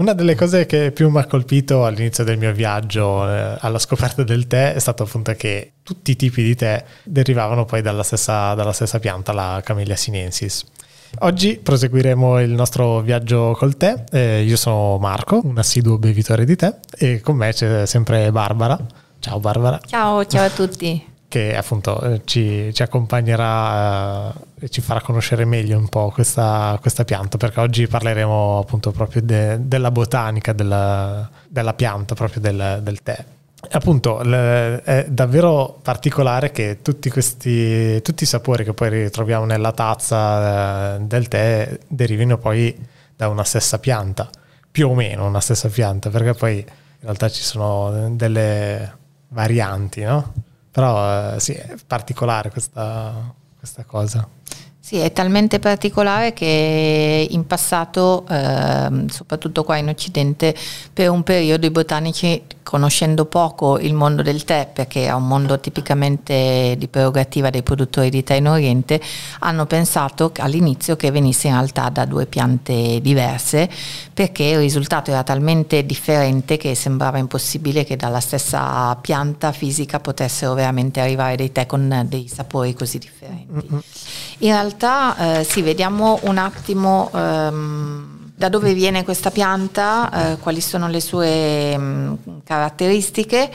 Una delle cose che più mi ha colpito all'inizio del mio viaggio eh, alla scoperta del tè è stato appunto che tutti i tipi di tè derivavano poi dalla stessa, dalla stessa pianta, la Camellia sinensis. Oggi proseguiremo il nostro viaggio col tè. Eh, io sono Marco, un assiduo bevitore di tè, e con me c'è sempre Barbara. Ciao Barbara. Ciao, ciao a tutti. Che appunto eh, ci, ci, accompagnerà eh, e ci farà conoscere meglio un po' questa, questa pianta, perché oggi parleremo appunto proprio de, della botanica della, della, pianta, proprio del, del tè. Appunto, è davvero particolare che tutti, questi, tutti i sapori che poi ritroviamo nella tazza eh, del tè derivino poi da una stessa pianta, più o meno una stessa pianta, perché poi in realtà ci sono delle varianti, no? Però eh, sì, è particolare questa, questa cosa. Sì, è talmente particolare che in passato, eh, soprattutto qua in Occidente, per un periodo i botanici, conoscendo poco il mondo del tè, perché è un mondo tipicamente di prerogativa dei produttori di tè in Oriente, hanno pensato all'inizio che venisse in realtà da due piante diverse, perché il risultato era talmente differente che sembrava impossibile che dalla stessa pianta fisica potessero veramente arrivare dei tè con dei sapori così differenti. In realtà eh, sì, vediamo un attimo ehm, da dove viene questa pianta, eh, quali sono le sue mh, mm, caratteristiche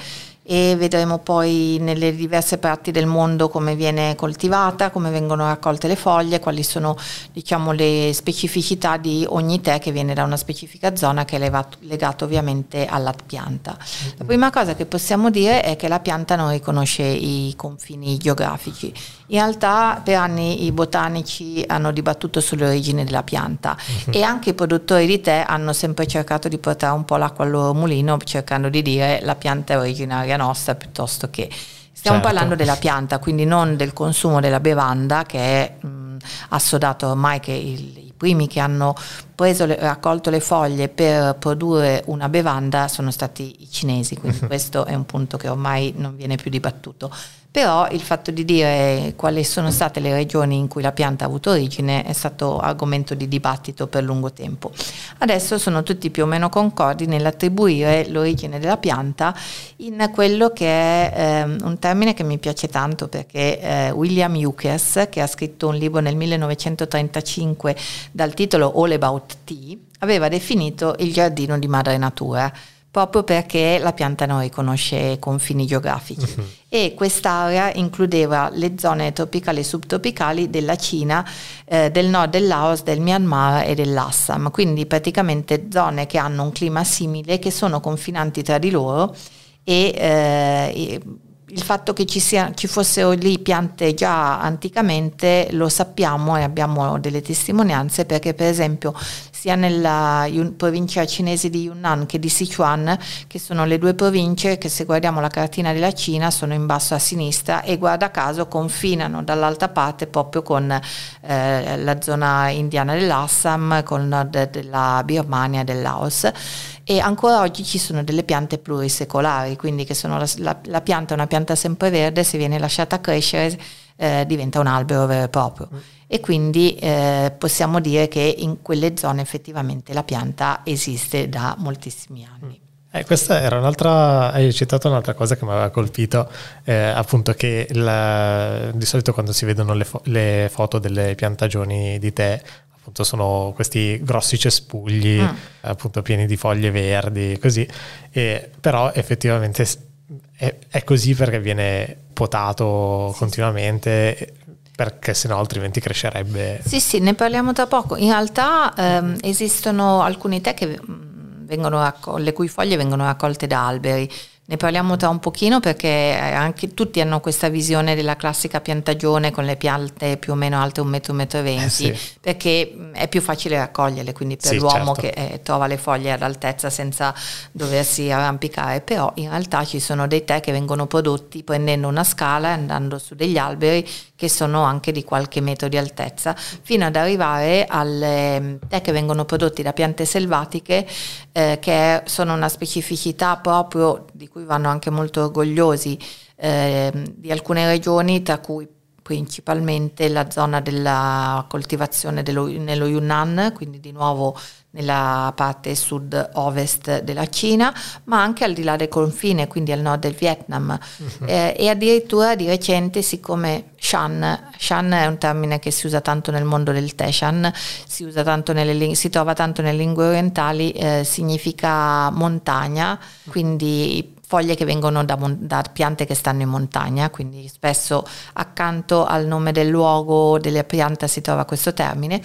e vedremo poi nelle diverse parti del mondo come viene coltivata, come vengono raccolte le foglie, quali sono diciamo, le specificità di ogni tè che viene da una specifica zona che è legato, ovviamente alla pianta. La prima cosa che possiamo dire è che la pianta non riconosce i confini geografici. In realtà per anni i botanici hanno dibattuto sulle origini della pianta uh-huh. e anche i produttori di tè hanno sempre cercato di portare un po' l'acqua al loro mulino cercando di dire la pianta è originaria nostra piuttosto che... Stiamo certo. parlando della pianta, quindi non del consumo della bevanda che è mh, assodato ormai che il, i primi che hanno preso le, raccolto le foglie per produrre una bevanda sono stati i cinesi, quindi questo è un punto che ormai non viene più dibattuto però il fatto di dire quali sono state le regioni in cui la pianta ha avuto origine è stato argomento di dibattito per lungo tempo. Adesso sono tutti più o meno concordi nell'attribuire l'origine della pianta in quello che è eh, un termine che mi piace tanto perché eh, William Ukes, che ha scritto un libro nel 1935 dal titolo All About Tea, aveva definito il giardino di madre natura proprio perché la pianta non riconosce confini geografici uh-huh. e quest'area includeva le zone tropicali e subtropicali della Cina, eh, del nord del Laos, del Myanmar e dell'Assam, quindi praticamente zone che hanno un clima simile, che sono confinanti tra di loro e, eh, il fatto che ci, sia, ci, fossero lì piante già anticamente lo sappiamo e abbiamo delle testimonianze perché per esempio sia nella provincia cinese di Yunnan che di Sichuan, che sono le due province che se guardiamo la cartina della Cina sono in basso a sinistra e guarda caso confinano dall'altra parte proprio con eh, la zona indiana dell'Assam, con il nord della Birmania e del Laos e ancora oggi ci sono delle piante plurisecolari, quindi che sono la, la, la pianta è una pianta sempreverde, se viene lasciata crescere eh, diventa un albero vero e proprio. Mm e quindi eh, possiamo dire che in quelle zone effettivamente la pianta esiste da moltissimi anni. Eh, questa era un'altra, hai citato un'altra cosa che mi aveva colpito, eh, appunto che la, di solito quando si vedono le, fo- le, foto delle piantagioni di tè, appunto sono questi grossi cespugli, mm. appunto pieni di foglie verdi, così, e, però effettivamente è, è, così perché viene potato continuamente perché sennò altrimenti crescerebbe. Sì, sì, ne parliamo tra poco. In realtà ehm, esistono alcuni tè che mm, vengono raccol- le cui foglie vengono raccolte da alberi ne parliamo tra un pochino perché eh, anche tutti hanno questa visione della classica piantagione con le piante più o meno alte un metro, un metro e venti, eh sì. perché mm, è più facile raccoglierle, quindi per sì, l'uomo certo. che eh, trova le foglie ad altezza senza doversi arrampicare, però in realtà ci sono dei tè che vengono prodotti prendendo una scala e andando su degli alberi che sono anche di qualche metro di altezza, fino ad arrivare alle mm, tè che vengono prodotti da piante selvatiche, eh, che sono una specificità proprio di cui vanno anche molto orgogliosi eh, di alcune regioni, tra cui principalmente la zona della coltivazione dello, nello Yunnan, quindi di nuovo nella parte sud-ovest della Cina, ma anche al di là del confine, quindi al nord del Vietnam. Uh-huh. Eh, e addirittura di recente, siccome Shan, Shan è un termine che si usa tanto nel mondo del Teshan, si, si trova tanto nelle lingue orientali, eh, significa montagna, quindi foglie che vengono da, da, piante che stanno in montagna, quindi spesso accanto al nome del luogo della pianta si trova questo termine.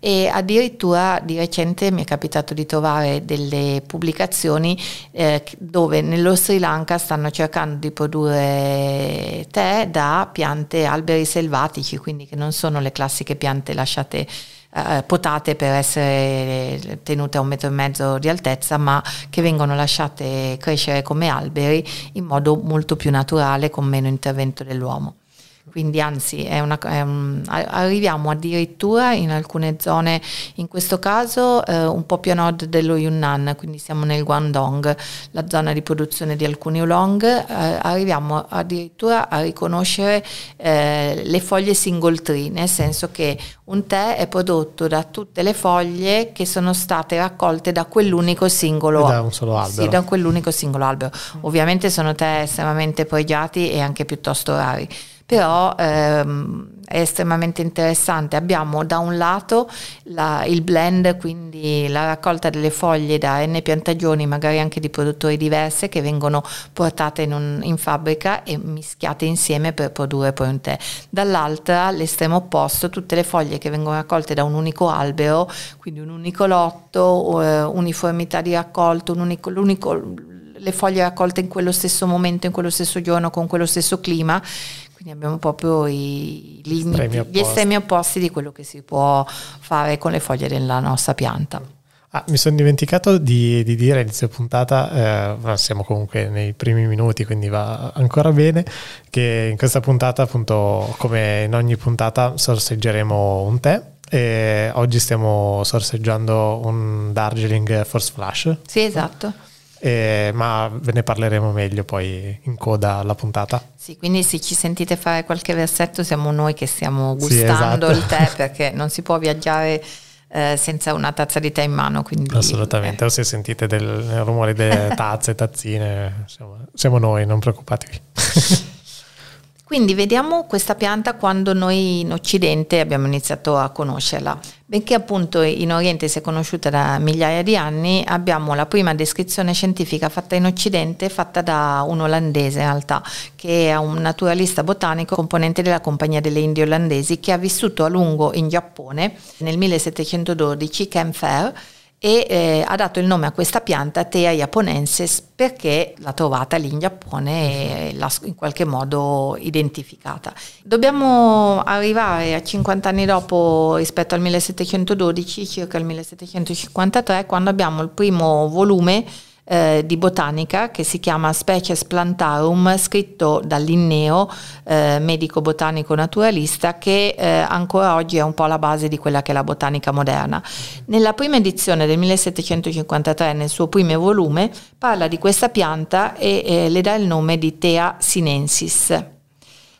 E addirittura di recente mi è capitato di trovare delle pubblicazioni eh, dove nello Sri Lanka stanno cercando di produrre tè da piante alberi selvatici, quindi che non sono le classiche piante lasciate eh, potate per essere tenute a un metro e mezzo di altezza, ma che vengono lasciate crescere come alberi in modo molto più naturale, con meno intervento dell'uomo quindi anzi è una, è un, arriviamo addirittura in alcune zone, in questo caso eh, un po' più a nord dello Yunnan, quindi siamo nel Guangdong, la zona di produzione di alcuni oolong, eh, arriviamo addirittura a riconoscere eh, le foglie single tree, nel senso che un tè è prodotto da tutte le foglie che sono state raccolte da quell'unico singolo da un solo albero. Sì, da quell'unico singolo albero. Ovviamente sono tè estremamente pregiati e anche piuttosto rari però ehm, è estremamente interessante. Abbiamo da un lato la, il blend, quindi la raccolta delle foglie da N piantagioni, magari anche di produttori diverse, che vengono portate in, un, in fabbrica e mischiate insieme per produrre poi un tè. Dall'altra, l'estremo opposto, tutte le foglie che vengono raccolte da un unico albero, quindi un unico lotto, eh, uniformità di raccolto, un unico, le foglie raccolte in quello stesso momento, in quello stesso giorno, con quello stesso clima quindi abbiamo proprio i limiti, gli estremi opposti di quello che si può fare con le foglie della nostra pianta. Ah, mi sono dimenticato di, di dire all'inizio puntata, eh, siamo comunque nei primi minuti, quindi va ancora bene, che in questa puntata, appunto, come in ogni puntata, sorseggeremo un tè. E oggi stiamo sorseggiando un Darjeeling Force Flash. Sì, esatto eh, ma ve ne parleremo meglio poi in coda alla puntata. Sì, quindi se ci sentite fare qualche versetto siamo noi che stiamo gustando sì, esatto. il tè perché non si può viaggiare eh, senza una tazza di tè in mano. Quindi, Assolutamente, eh. o se sentite del rumore delle tazze, tazzine, siamo, siamo noi, non preoccupatevi. Quindi vediamo questa pianta quando noi in Occidente abbiamo iniziato a conoscerla. Benché appunto in Oriente sia conosciuta da migliaia di anni, abbiamo la prima descrizione scientifica fatta in Occidente, fatta da un olandese in realtà, che è un naturalista botanico, componente della Compagnia delle Indie Olandesi, che ha vissuto a lungo in Giappone nel 1712, Ken Fair, e eh, ha dato il nome a questa pianta Thea japonensis perché l'ha trovata lì in Giappone e l'ha in qualche modo identificata. Dobbiamo arrivare a 50 anni dopo rispetto al 1712, circa il 1753, quando abbiamo il primo volume eh, di botanica che si chiama Species Plantarum, scritto da Linneo, eh, medico botanico naturalista, che eh, ancora oggi è un po' la base di quella che è la botanica moderna. Nella prima edizione del 1753, nel suo primo volume, parla di questa pianta e eh, le dà il nome di Thea sinensis.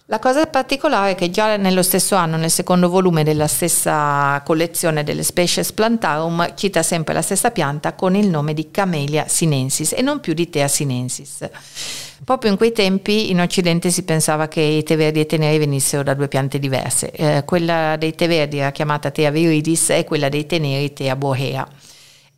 La cosa particolare è che già nello stesso anno, nel secondo volume della stessa collezione delle Species Plantarum, cita sempre la stessa pianta con il nome di Camellia sinensis e non più di Thea sinensis. Proprio in quei tempi in Occidente si pensava che i tè verdi e tè neri venissero da due piante diverse. Eh, quella dei tè verdi era chiamata Thea viridis e quella dei tè neri Thea bohea.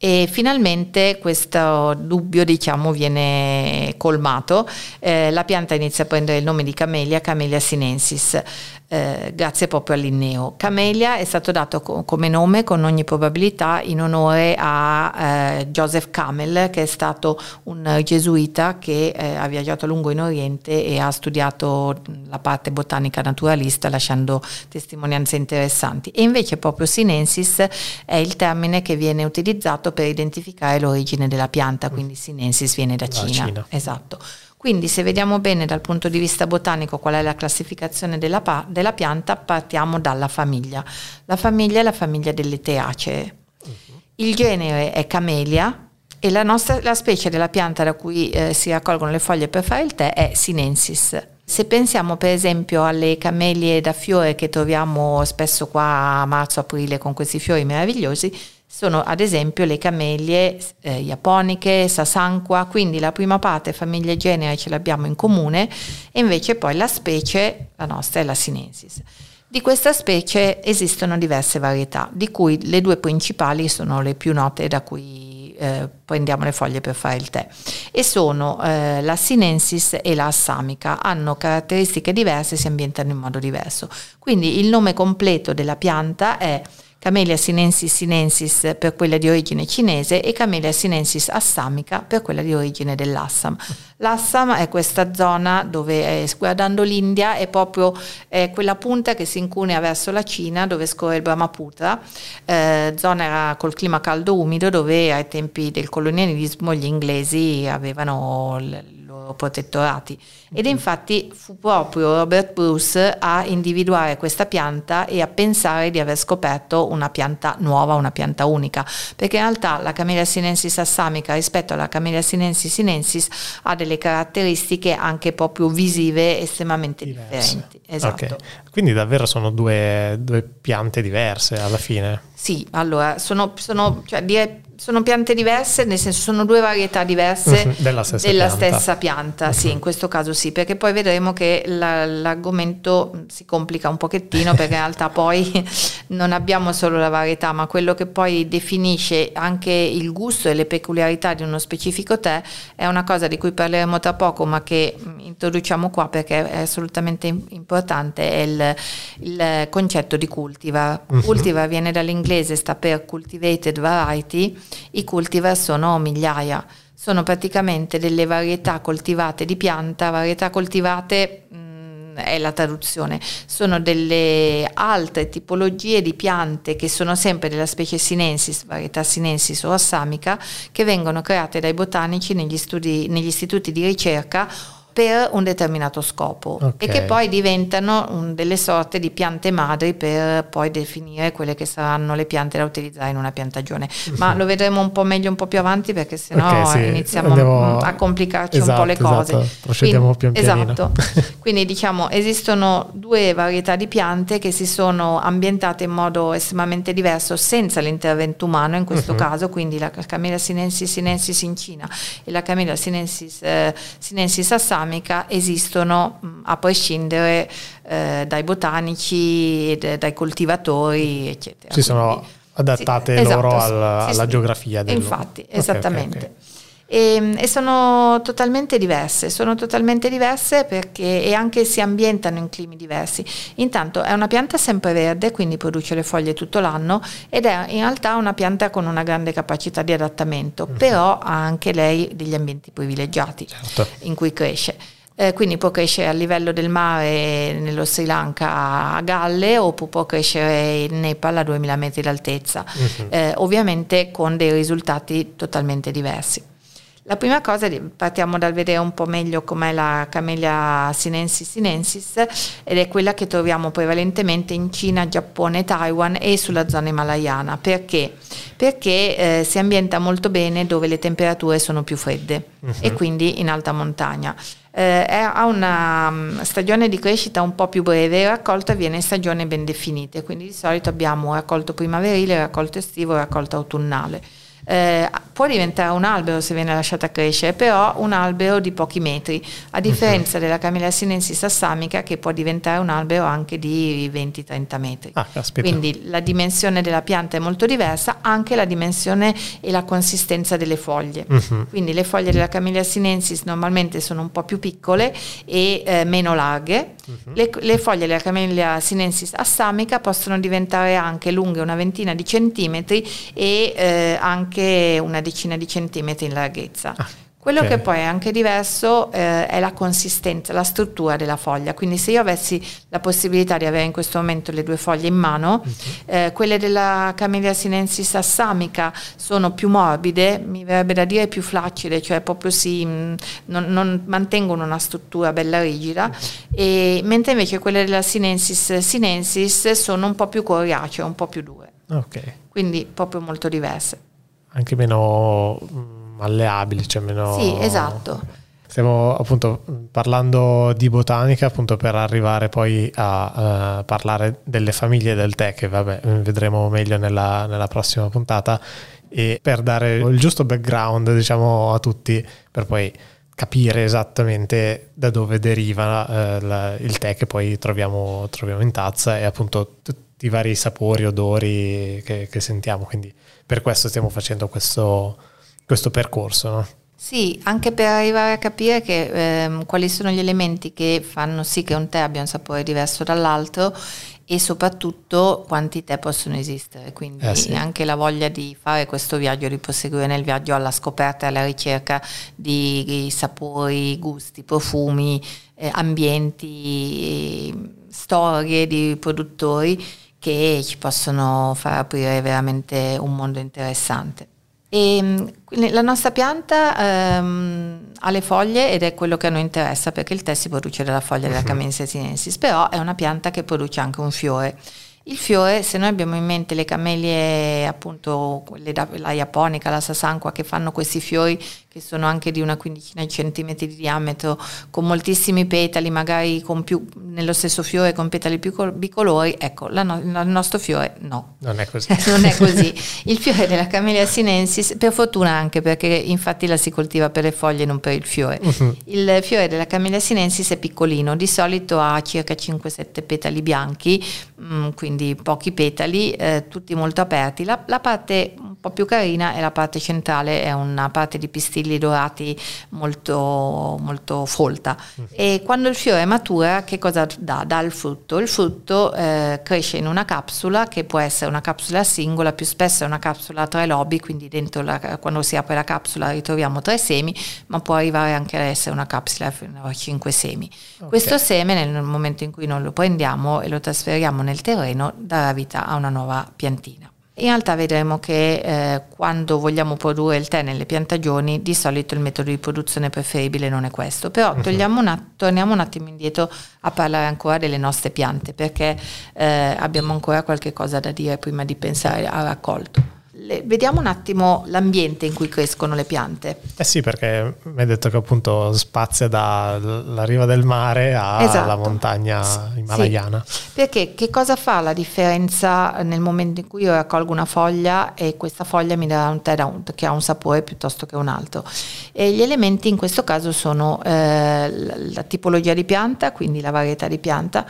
E finalmente questo dubbio diciamo, viene colmato, eh, la pianta inizia a prendere il nome di Camellia, Camellia sinensis. Eh, grazie proprio all'Inneo. Camellia è stato dato co- come nome con ogni probabilità in onore a eh, Joseph Camel che è stato un gesuita che eh, ha viaggiato a lungo in Oriente e ha studiato la parte botanica naturalista lasciando testimonianze interessanti. E invece proprio sinensis è il termine che viene utilizzato per identificare l'origine della pianta, quindi sinensis viene da Cina. Cina. Esatto. Quindi se vediamo bene dal punto di vista botanico qual è la classificazione della, pa- della pianta, partiamo dalla famiglia. La famiglia è la famiglia delle teacee. Uh-huh. Il genere è Camellia e la, nostra, la specie della pianta da cui eh, si raccolgono le foglie per fare il tè è Sinensis. Se pensiamo per esempio alle camelie da fiore che troviamo spesso qua a marzo-aprile con questi fiori meravigliosi, sono ad esempio le camelie eh, iaponiche, sasanqua, quindi la prima parte famiglia e genere ce l'abbiamo in comune e invece poi la specie, la nostra è la sinensis. Di questa specie esistono diverse varietà, di cui le due principali sono le più note da cui eh, prendiamo le foglie per fare il tè e sono eh, la sinensis e la assamica, hanno caratteristiche diverse e si ambientano in modo diverso. Quindi il nome completo della pianta è Camellia sinensis sinensis per quella di origine cinese e Camellia sinensis assamica per quella di origine dell'Assam. L'Assam è questa zona dove, eh, guardando l'India, è proprio eh, quella punta che si incunea verso la Cina dove scorre il Brahmaputra, eh, zona col clima caldo umido dove ai tempi del colonialismo gli inglesi avevano l- loro protettorati. Ed mhm. infatti fu proprio Robert Bruce a individuare questa pianta e a pensare di aver scoperto una pianta nuova, una pianta unica, perché in realtà la Camellia sinensis assamica rispetto alla Camellia sinensis sinensis ha delle caratteristiche anche proprio visive estremamente Diverse. differenti. Esatto. Okay. Quindi davvero sono due, due, piante diverse alla fine? Sì, allora sono, sono cioè, dire sono piante diverse, nel senso sono due varietà diverse della stessa della pianta, stessa pianta sì, in questo caso sì, perché poi vedremo che la, l'argomento si complica un pochettino perché in realtà poi non abbiamo solo la varietà, ma quello che poi definisce anche il gusto e le peculiarità di uno specifico tè è una cosa di cui parleremo tra poco, ma che introduciamo qua perché è assolutamente importante, è il, il concetto di cultivar. Uh-huh. Cultivar viene dall'inglese, sta per cultivated variety, i cultivar sono migliaia, sono praticamente delle varietà coltivate di pianta, varietà coltivate mh, mm, è la traduzione, sono delle altre tipologie di piante che sono sempre della specie sinensis, varietà sinensis o assamica, che vengono create dai botanici negli, studi, negli istituti di ricerca per un determinato scopo okay. e che poi diventano delle sorte di piante madri per poi definire quelle che saranno le piante da utilizzare in una piantagione. Ma lo vedremo un po' meglio un po' più avanti perché sennò okay, sì. iniziamo Andiamo... a complicarci esatto, un po' le esatto. cose. Esatto. Procediamo Quindi, pian pianino. Esatto. Quindi diciamo esistono due varietà di piante che si sono ambientate in modo estremamente diverso senza l'intervento umano in questo uh-huh. caso, quindi la Camellia sinensis sinensis in Cina e la Camellia sinensis, eh, sinensis assam ceramica esistono a prescindere eh, dai botanici, d- dai coltivatori, eccetera. Si sono adattate sì, loro esatto, al, sì, alla sì, geografia. Del infatti, okay, esattamente. Okay, okay. E, e, sono totalmente diverse, sono totalmente diverse perché e anche si ambientano in climi diversi. Intanto è una pianta sempreverde, quindi produce le foglie tutto l'anno ed è in realtà una pianta con una grande capacità di adattamento, mm-hmm. però ha anche lei degli ambienti privilegiati certo. in cui cresce. Eh, quindi può crescere a livello del mare nello Sri Lanka a galle o può crescere in Nepal a 2000 metri d'altezza, uh-huh. eh, ovviamente con dei risultati totalmente diversi. La prima cosa, partiamo dal vedere un po' meglio com'è la Camellia sinensis sinensis ed è quella che troviamo prevalentemente in Cina, Giappone, Taiwan e sulla zona himalayana. Perché? Perché eh, si ambienta molto bene dove le temperature sono più fredde uh-huh. e quindi in alta montagna. Eh, ha una um, stagione di crescita un po' più breve, il raccolto avviene in stagioni ben definite, quindi di solito abbiamo raccolto primaverile, raccolto estivo e raccolto autunnale eh, può diventare un albero se viene lasciata crescere, però un albero di pochi metri, a differenza uh-huh. della Camellia sinensis assamica che può diventare un albero anche di 20-30 metri. Ah, Quindi la dimensione della pianta è molto diversa, anche la dimensione e la consistenza delle foglie. Uh-huh. Quindi le foglie della Camellia sinensis normalmente sono un po' più piccole e eh, meno larghe, uh-huh. le, le, foglie della Camellia sinensis assamica possono diventare anche lunghe una ventina di centimetri e eh, anche anche una decina di centimetri in larghezza. Ah. Quello okay. che poi è anche diverso eh, è la consistenza, la struttura della foglia. Quindi se io avessi la possibilità di avere in questo momento le due foglie in mano, uh-huh. eh, quelle della Camellia sinensis assamica sono più morbide, mi verrebbe da dire più flaccide, cioè proprio si, mm, non, non, mantengono una struttura bella rigida, uh-huh. e, mentre invece quelle della sinensis sinensis sono un po' più coriacee, un po' più dure. Okay. Quindi proprio molto diverse anche meno malleabili, cioè meno... Sì, esatto. Stiamo appunto parlando di botanica appunto per arrivare poi a uh, parlare delle famiglie del tè che vabbè vedremo meglio nella, nella prossima puntata e per dare il giusto background diciamo a tutti per poi capire esattamente da dove deriva eh, la, il tè che poi troviamo, troviamo, in tazza e appunto tutti i vari sapori, odori che, che sentiamo. Quindi per questo stiamo facendo questo, questo percorso. No? Sì, anche per arrivare a capire che, ehm, quali sono gli elementi che fanno sì che un tè abbia un sapore diverso dall'altro e soprattutto quanti tè possono esistere. Quindi eh sì. anche la voglia di fare questo viaggio, di proseguire nel viaggio alla scoperta e alla ricerca di, di sapori, gusti, profumi, eh, ambienti, storie di produttori che ci possono far aprire veramente un mondo interessante. E ehm, la nostra pianta ehm, ha le foglie ed è quello che a noi interessa perché il tè si produce dalla foglia della mhm. Camellia sinensis, però è una pianta che produce anche un fiore il fiore, se noi abbiamo in mente le camelie, appunto, da, la japonica, la sasanqua, che fanno questi fiori che sono anche di una quindicina di centimetri di diametro, con moltissimi petali, magari con più, nello stesso fiore con petali più bicolori, ecco, no, il nostro fiore no. Non è così. non è così. Il fiore della camellia sinensis, per fortuna anche perché infatti la si coltiva per le foglie e non per il fiore. Uh-huh. Il fiore della camellia sinensis è piccolino, di solito ha circa 5-7 petali bianchi, mh, mm, quindi quindi pochi petali, eh, tutti molto aperti. La, la, parte un po' più carina è la parte centrale, è una parte di pistilli dorati molto, molto folta. Mm. E quando il fiore matura, che cosa dà? Dà il frutto. Il frutto eh, cresce in una capsula che può essere una capsula singola, più spesso è una capsula a tre lobi, quindi dentro la, quando si apre la capsula ritroviamo tre semi, ma può arrivare anche ad essere una capsula fino a cinque semi. Okay. Questo seme nel momento in cui noi lo prendiamo e lo trasferiamo nel terreno darà vita a una nuova piantina. In realtà vedremo che eh, quando vogliamo produrre il tè nelle piantagioni di solito il metodo di produzione preferibile non è questo, però uh-huh. un att- torniamo un attimo indietro a parlare ancora delle nostre piante perché eh, abbiamo ancora qualche cosa da dire prima di pensare al raccolto. Le, vediamo un attimo l'ambiente in cui crescono le piante. Eh sì, perché mi hai detto che appunto spazia dalla riva del mare alla esatto. montagna himalayana. Sì. Perché che cosa fa la differenza nel momento in cui io raccolgo una foglia e questa foglia mi darà un tè che ha un sapore piuttosto che un altro? E gli elementi in questo caso sono eh, la tipologia di pianta, quindi la varietà di pianta,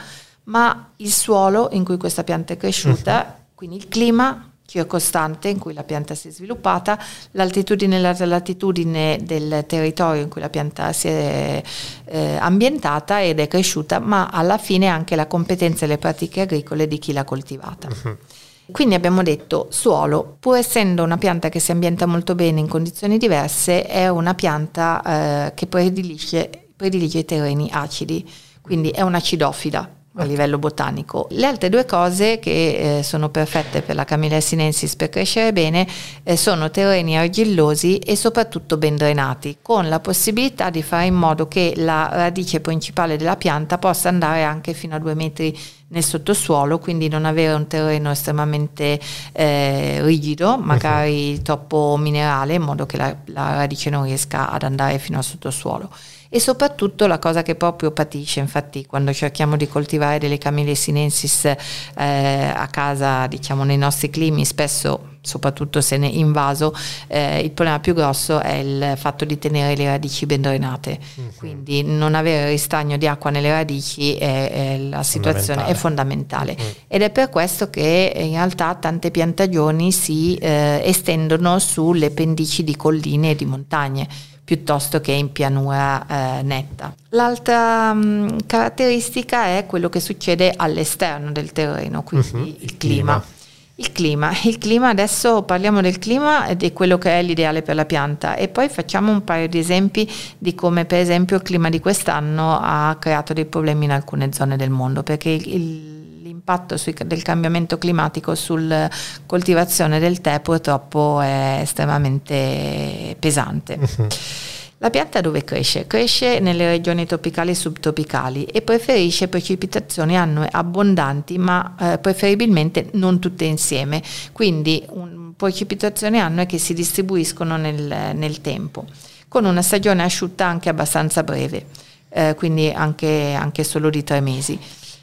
ma il suolo in cui questa pianta è cresciuta, uh-huh. quindi il clima, circostante in cui la pianta si è sviluppata, l'altitudine e la latitudine del territorio in cui la pianta si è eh, ambientata ed è cresciuta, ma alla fine anche la competenza e le pratiche agricole di chi l'ha coltivata. Uh-huh. Quindi abbiamo detto suolo, pur essendo una pianta che si ambienta molto bene in condizioni diverse, è una pianta eh, che predilige, predilige i terreni acidi, quindi è un'acidofila a livello botanico. Le altre due cose che eh, sono perfette per la Camellia sinensis per crescere bene eh, sono terreni argillosi e soprattutto ben drenati, con la possibilità di fare in modo che la radice principale della pianta possa andare anche fino a due metri nel sottosuolo, quindi non avere un terreno estremamente eh, rigido, magari troppo minerale, in modo che la, la radice non riesca ad andare fino al sottosuolo e soprattutto la cosa che proprio patisce, infatti quando cerchiamo di coltivare delle camelie sinensis eh, a casa, diciamo nei nostri climi, spesso soprattutto se ne invaso, eh, il problema più grosso è il fatto di tenere le radici ben drenate, mm-hmm. quindi non avere ristagno di acqua nelle radici è, è la situazione fondamentale. è fondamentale mm-hmm. ed è per questo che in realtà tante piantagioni si eh, estendono sulle pendici di colline e di montagne piuttosto che in pianura eh, netta. L'altra mh, mm, caratteristica è quello che succede all'esterno del terreno, quindi uh-huh, il, clima. Il clima. Il clima, adesso parliamo del clima e di quello che è l'ideale per la pianta e poi facciamo un paio di esempi di come per esempio il clima di quest'anno ha creato dei problemi in alcune zone del mondo perché il, il l'impatto sui, del cambiamento climatico sulla coltivazione del tè purtroppo è estremamente pesante. Uh-huh. La pianta dove cresce? Cresce nelle regioni tropicali e subtropicali e preferisce precipitazioni annue abbondanti ma eh, preferibilmente non tutte insieme, quindi un, precipitazioni annue che si distribuiscono nel, nel tempo. con una stagione asciutta anche abbastanza breve, eh, quindi anche, anche solo di tre mesi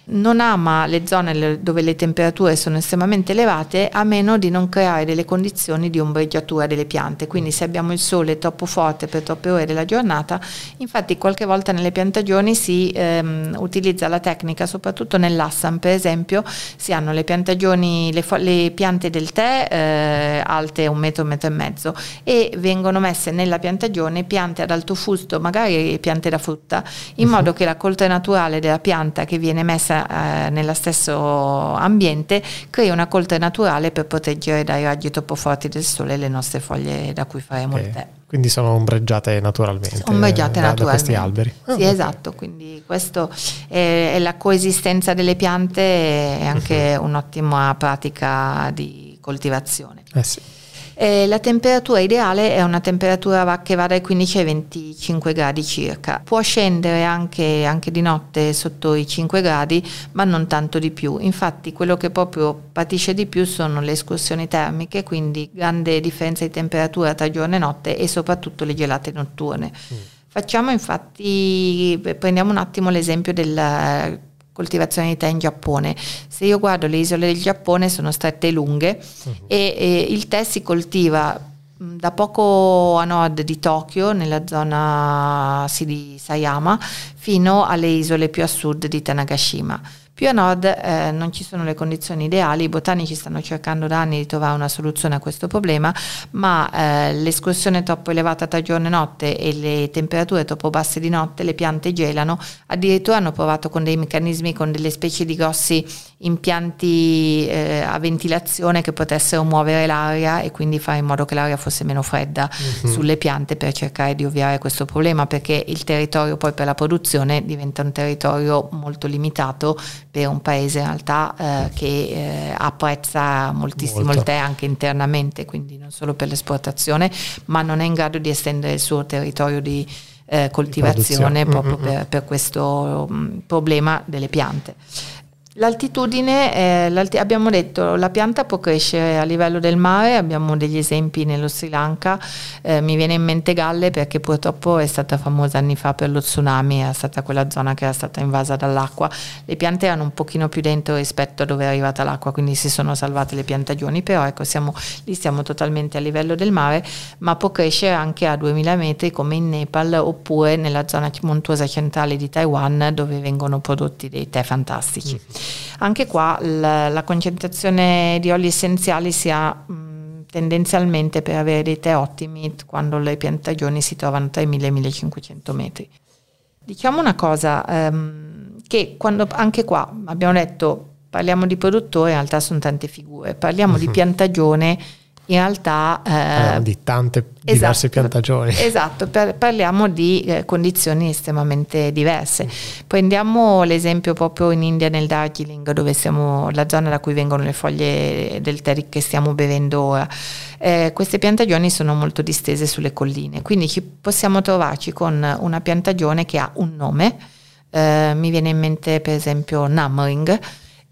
non ama le zone dove le temperature sono estremamente elevate a meno di non creare delle condizioni di ombreggiatura delle piante. Quindi se abbiamo il sole troppo forte per troppe ore della giornata, infatti qualche volta nelle piantagioni si ehm, utilizza la tecnica, soprattutto nell'Assam per esempio, si hanno le piantagioni, le, fo- le piante del tè eh, alte un metro, un metro e mezzo e vengono messe nella piantagione piante ad alto fusto, magari piante da frutta, in uh-huh. modo che la coltre naturale della pianta che viene messa eh, nello stesso ambiente crea una coltre naturale per proteggere dai raggi troppo forti del sole le nostre foglie da cui faremo okay. il tè. Quindi sono ombreggiate naturalmente. Ombreggiate da, naturalmente. Da questi alberi. Sì, oh, esatto, quindi questo è, è, la coesistenza delle piante e anche uh-huh. un'ottima pratica di coltivazione. Eh sì. Eh, la temperatura ideale è una temperatura che va dai 15 ai 25 gradi circa. Può scendere anche, anche, di notte sotto i 5 gradi, ma non tanto di più. Infatti quello che proprio patisce di più sono le escursioni termiche, quindi grande differenza di temperatura tra giorno e notte e soprattutto le gelate notturne. Mm. Facciamo infatti, prendiamo un attimo l'esempio del coltivazione di tè in Giappone. Se io guardo le isole del Giappone sono strette e lunghe uh-huh. e, e il tè si coltiva da poco a nord di Tokyo, nella zona sì, di Sayama, fino alle isole più a sud di Tanagashima. Più a nord eh, non ci sono le condizioni ideali, i botanici stanno cercando da anni di trovare una soluzione a questo problema, ma eh, l'escursione troppo elevata tra giorno e notte e le temperature troppo basse di notte, le piante gelano, addirittura hanno provato con dei meccanismi, con delle specie di grossi impianti eh, a ventilazione che potessero muovere l'aria e quindi fare in modo che l'aria fosse meno fredda mm-hmm. sulle piante per cercare di ovviare questo problema perché il territorio poi per la produzione diventa un territorio molto limitato per un paese in realtà eh, che eh, apprezza moltissimo Molto. il tè anche internamente, quindi non solo per l'esportazione, ma non è in grado di estendere il suo territorio di eh, coltivazione di proprio per, per, questo mh, mm, problema delle piante. L'altitudine, eh, abbiamo detto, la pianta può crescere a livello del mare, abbiamo degli esempi nello Sri Lanka, eh, mi viene in mente Galle perché purtroppo è stata famosa anni fa per lo tsunami, è stata quella zona che era stata invasa dall'acqua, le piante erano un pochino più dentro rispetto a dove è arrivata l'acqua, quindi si sono salvate le piantagioni, però ecco siamo, lì siamo totalmente a livello del mare, ma può crescere anche a 2000 metri come in Nepal oppure nella zona montuosa centrale di Taiwan dove vengono prodotti dei tè fantastici. Mm. Anche qua la, la concentrazione di oli essenziali si ha mh, tendenzialmente per avere dei tè ottimi quando le piantagioni si trovano tra i 1000 e i 1500 metri. Diciamo una cosa, ehm, che quando anche qua abbiamo detto parliamo di produttore, in realtà sono tante figure, parliamo uh-huh. di piantagione in realtà eh, di tante esatto, diverse piantagioni. Esatto, per, parliamo di eh, condizioni estremamente diverse. Prendiamo l'esempio proprio in India nel Darjeeling, dove siamo la zona da cui vengono le foglie del tè che stiamo bevendo ora. Eh, queste piantagioni sono molto distese sulle colline, quindi possiamo trovarci con una piantagione che ha un nome. Eh, mi viene in mente per esempio Namring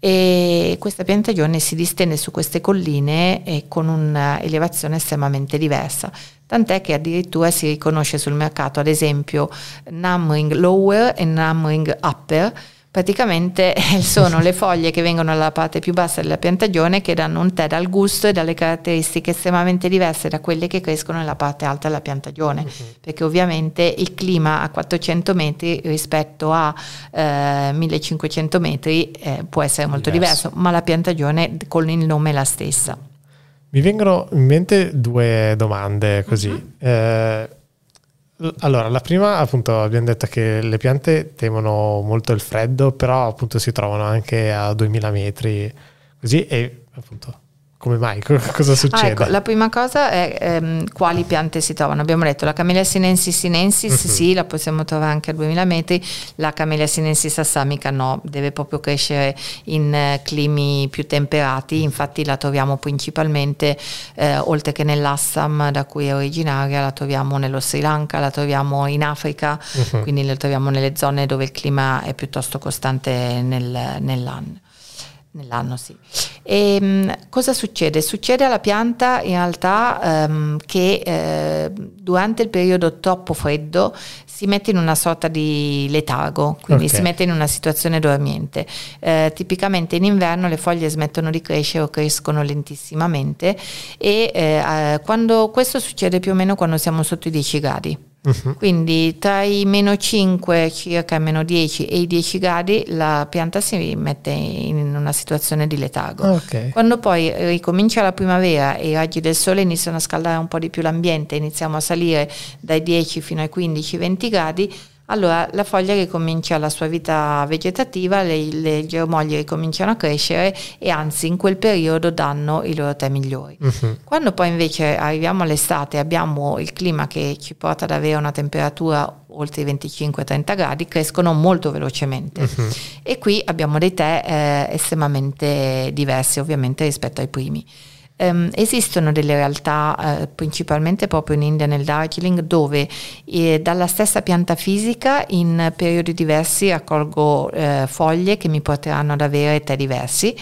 e questa piantagione si distende su queste colline e con un'elevazione estremamente diversa, tant'è che addirittura si riconosce sul mercato ad esempio Namring Lower e Namring Upper, praticamente sono le foglie che vengono dalla parte più bassa della piantagione che danno un tè dal gusto e dalle caratteristiche estremamente diverse da quelle che crescono nella parte alta della piantagione, uh-huh. perché ovviamente il clima a 400 metri rispetto a eh, 1500 metri eh, può essere molto diverso. diverso, ma la piantagione con il nome è la stessa. Mi vengono in mente due domande così. Uh-huh. Eh, allora, la prima appunto abbiamo detto che le piante temono molto il freddo, però appunto si trovano anche a 2000 metri così e appunto come mai? Cosa succede? Ah, ecco, la prima cosa è ehm, quali piante si trovano. Abbiamo detto la Camellia sinensis sinensis, uh-huh. sì, la possiamo trovare anche a 2000 metri, la Camellia sinensis assamica no, deve proprio crescere in eh, climi più temperati, infatti la troviamo principalmente, eh, oltre che nell'Assam da cui è originaria, la troviamo nello Sri Lanka, la troviamo in Africa, uh-huh. quindi la troviamo nelle zone dove il clima è piuttosto costante nel, nell'anno nell'anno sì. E, ehm, cosa succede? Succede alla pianta in realtà ehm, che eh, durante il periodo troppo freddo si mette in una sorta di letargo, quindi okay. si mette in una situazione dormiente. Eh, tipicamente in inverno le foglie smettono di crescere o crescono lentissimamente e eh, quando, questo succede più o meno quando siamo sotto i 10 gradi. Uh-huh. Quindi tra i meno 5, circa meno 10 e i 10 gradi la pianta si mette in una situazione di letargo. Okay. Quando poi ricomincia la primavera e i raggi del sole iniziano a scaldare un po' di più l'ambiente, iniziamo a salire dai 10 fino ai 15-20 gradi, allora la foglia ricomincia la sua vita vegetativa, le, le germoglie ricominciano a crescere e anzi in quel periodo danno i loro tè migliori. Uh-huh. Quando poi invece arriviamo all'estate e abbiamo il clima che ci porta ad avere una temperatura oltre i 25-30 gradi, crescono molto velocemente uh-huh. e qui abbiamo dei tè eh, estremamente diversi ovviamente rispetto ai primi. Um, esistono delle realtà, eh, principalmente proprio in India nel Darjeeling, dove eh, dalla stessa pianta fisica in periodi diversi raccolgo eh, foglie che mi porteranno ad avere tè diversi.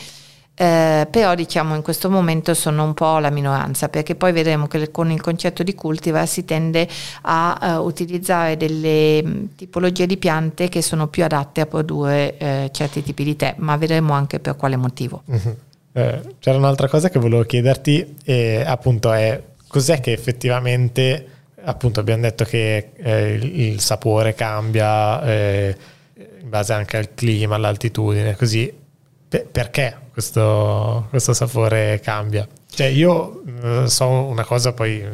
Eh, però diciamo in questo momento sono un po' la minoranza perché poi vedremo che con il concetto di cultivar si tende a uh, utilizzare delle mm, tipologie di piante che sono più adatte a produrre uh, certi tipi di tè, ma vedremo anche per quale motivo. Mm-hmm. Eh, c'era un'altra cosa che volevo chiederti e appunto è cos'è che effettivamente appunto abbiamo detto che eh, il, il, sapore cambia eh, in base anche al clima, all'altitudine, così Pe- perché questo, questo, sapore cambia? Cioè io eh, so una cosa, poi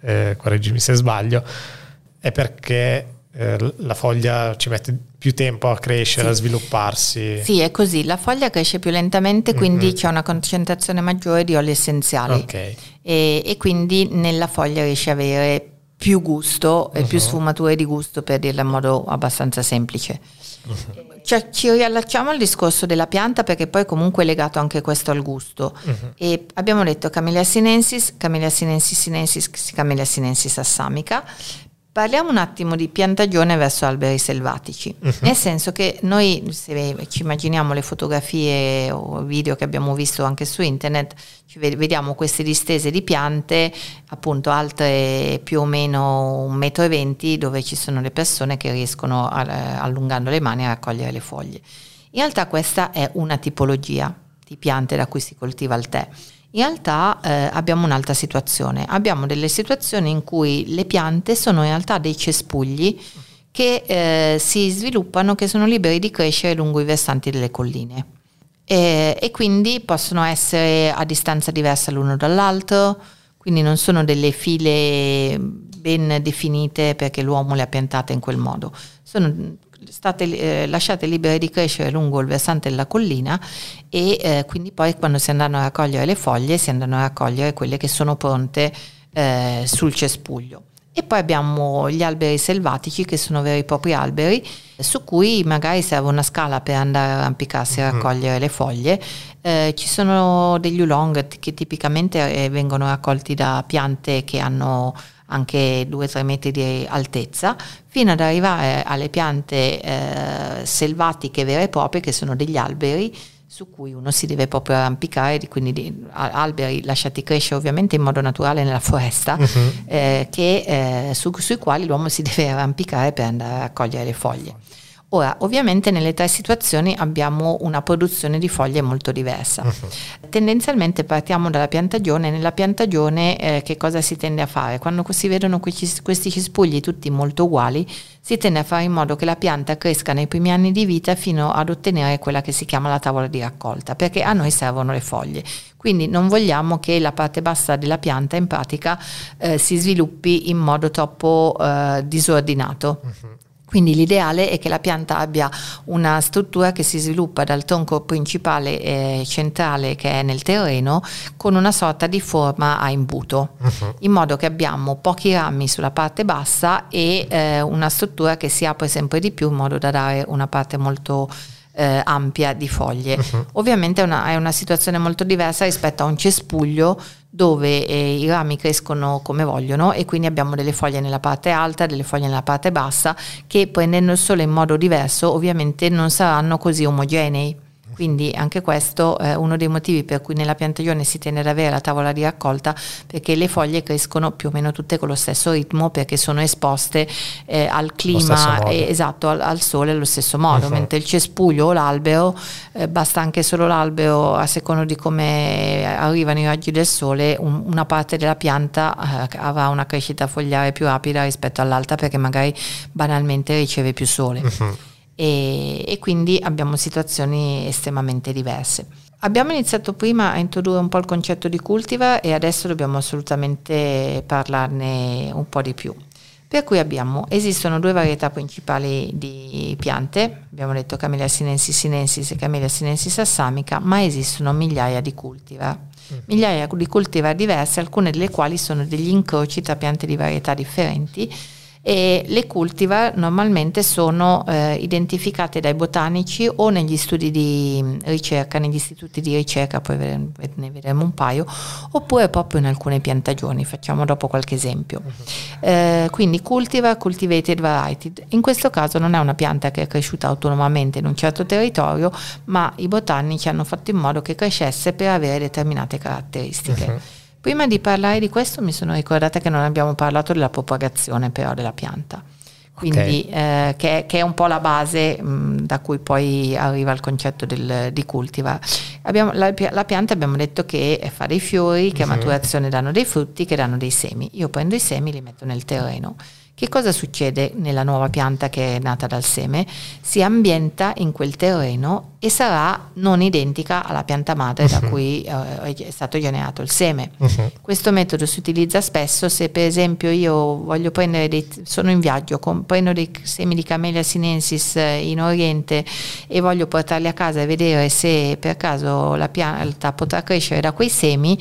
eh, correggimi se sbaglio, è perché eh, la foglia ci mette più tempo a crescere, sì. a svilupparsi. Sì, è così, la foglia cresce più lentamente, quindi mm-hmm. c'è una concentrazione maggiore di oli essenziali okay. e, e, quindi nella foglia riesce a avere più gusto e uh-huh. più mhm. sfumature di gusto per dirla in modo abbastanza semplice. Uh-huh. Cioè, ci riallacciamo al discorso della pianta perché poi comunque è legato anche questo al gusto. Uh-huh. E abbiamo detto Camellia sinensis, Camellia sinensis sinensis, Camellia sinensis assamica, Parliamo un attimo di piantagione verso alberi selvatici, uh-huh. nel senso che noi se ci immaginiamo le fotografie o video che abbiamo visto anche su internet, vediamo queste distese di piante, appunto altre più o meno un metro e venti, dove ci sono le persone che riescono a, allungando le mani a raccogliere le foglie. In realtà questa è una tipologia di piante da cui si coltiva il tè. In realtà eh, abbiamo un'altra situazione, abbiamo delle situazioni in cui le piante sono in realtà dei cespugli che eh, si sviluppano, che sono liberi di crescere lungo i versanti delle colline. E, e quindi possono essere a distanza diversa l'uno dall'altro, quindi non sono delle file ben definite perché l'uomo le ha piantate in quel modo, sono state eh, lasciate libere di crescere lungo il versante della collina e eh, quindi poi quando si andranno a raccogliere le foglie si andranno a raccogliere quelle che sono pronte eh, sul cespuglio. E poi abbiamo gli alberi selvatici che sono veri e propri alberi su cui magari serve una scala per andare a arrampicarsi a mm-hmm. raccogliere le foglie. Eh, ci sono degli oolong che tipicamente eh, vengono raccolti da piante che hanno anche 2-3 metri di altezza, fino ad arrivare alle piante eh, selvatiche vere e proprie che sono degli alberi su cui uno si deve proprio arrampicare, quindi di, alberi lasciati crescere ovviamente in modo naturale nella foresta, uh-huh. eh, che, eh, su, sui quali l'uomo si deve arrampicare per andare a raccogliere le foglie. Ora, ovviamente nelle tre situazioni abbiamo una produzione di foglie molto diversa. Uh-huh. Tendenzialmente partiamo dalla piantagione, nella piantagione eh, che cosa si tende a fare? Quando si vedono questi, questi cespugli tutti molto uguali, si tende a fare in modo che la pianta cresca nei primi anni di vita fino ad ottenere quella che si chiama la tavola di raccolta, perché a noi servono le foglie. Quindi non vogliamo che la parte bassa della pianta in pratica eh, si sviluppi in modo troppo eh, disordinato. Uh-huh. Quindi l'ideale è che la pianta abbia una struttura che si sviluppa dal tronco principale eh, centrale che è nel terreno con una sorta di forma a imbuto, uh-huh. in modo che abbiamo pochi rami sulla parte bassa e eh, una struttura che si apre sempre di più in modo da dare una parte molto eh, ampia di foglie. Uh-huh. Ovviamente è una, è una, situazione molto diversa rispetto a un cespuglio dove eh, i rami crescono come vogliono e quindi abbiamo delle foglie nella parte alta, delle foglie nella parte bassa che prendendo il sole in modo diverso ovviamente non saranno così omogenei. Quindi anche questo è uno dei motivi per cui nella piantagione si tende ad avere la tavola di raccolta perché le foglie crescono più o meno tutte con lo stesso ritmo perché sono esposte eh, al clima, eh, esatto, al, al, sole allo stesso modo, uh-huh. mentre il cespuglio o l'albero, eh, basta anche solo l'albero a secondo di come arrivano i raggi del sole, un, una parte della pianta eh, avrà una crescita fogliare più rapida rispetto all'altra perché magari banalmente riceve più sole. Uh-huh e, e quindi abbiamo situazioni estremamente diverse. Abbiamo iniziato prima a introdurre un po' il concetto di cultivar e adesso dobbiamo assolutamente parlarne un po' di più. Per cui abbiamo, esistono due varietà principali di piante, abbiamo detto Camellia sinensis sinensis e Camellia sinensis assamica, ma esistono migliaia di cultivar. Mm. Migliaia di cultivar diverse, alcune delle quali sono degli incroci tra piante di varietà differenti e le cultivar normalmente sono eh, identificate dai botanici o negli studi di mm, ricerca, negli istituti di ricerca, poi ne vedremo un paio, oppure proprio in alcune piantagioni, facciamo dopo qualche esempio. Uh-huh. Eh, quindi cultivar, cultivated variety, in questo caso non è una pianta che è cresciuta autonomamente in un certo territorio, ma i botanici hanno fatto in modo che crescesse per avere determinate caratteristiche. Prima di parlare di questo mi sono ricordata che non abbiamo parlato della propagazione però della pianta, quindi okay. eh, che, che, è un po' la base mh, da cui poi arriva il concetto del, di cultivar. Abbiamo, la, la, pianta abbiamo detto che fa dei fiori, che a mhm. maturazione danno dei frutti, che danno dei semi. Io prendo i semi e li metto nel terreno. Che cosa succede nella nuova pianta che è nata dal seme? Si ambienta in quel terreno e sarà non identica alla pianta madre uh-huh. da mhm. cui uh, è stato generato il seme. Uh-huh. Questo metodo si utilizza spesso se per esempio io voglio prendere dei, sono in viaggio, con, prendo dei semi di Camellia sinensis eh, in Oriente e voglio portarli a casa e vedere se per caso la pianta potrà crescere da quei semi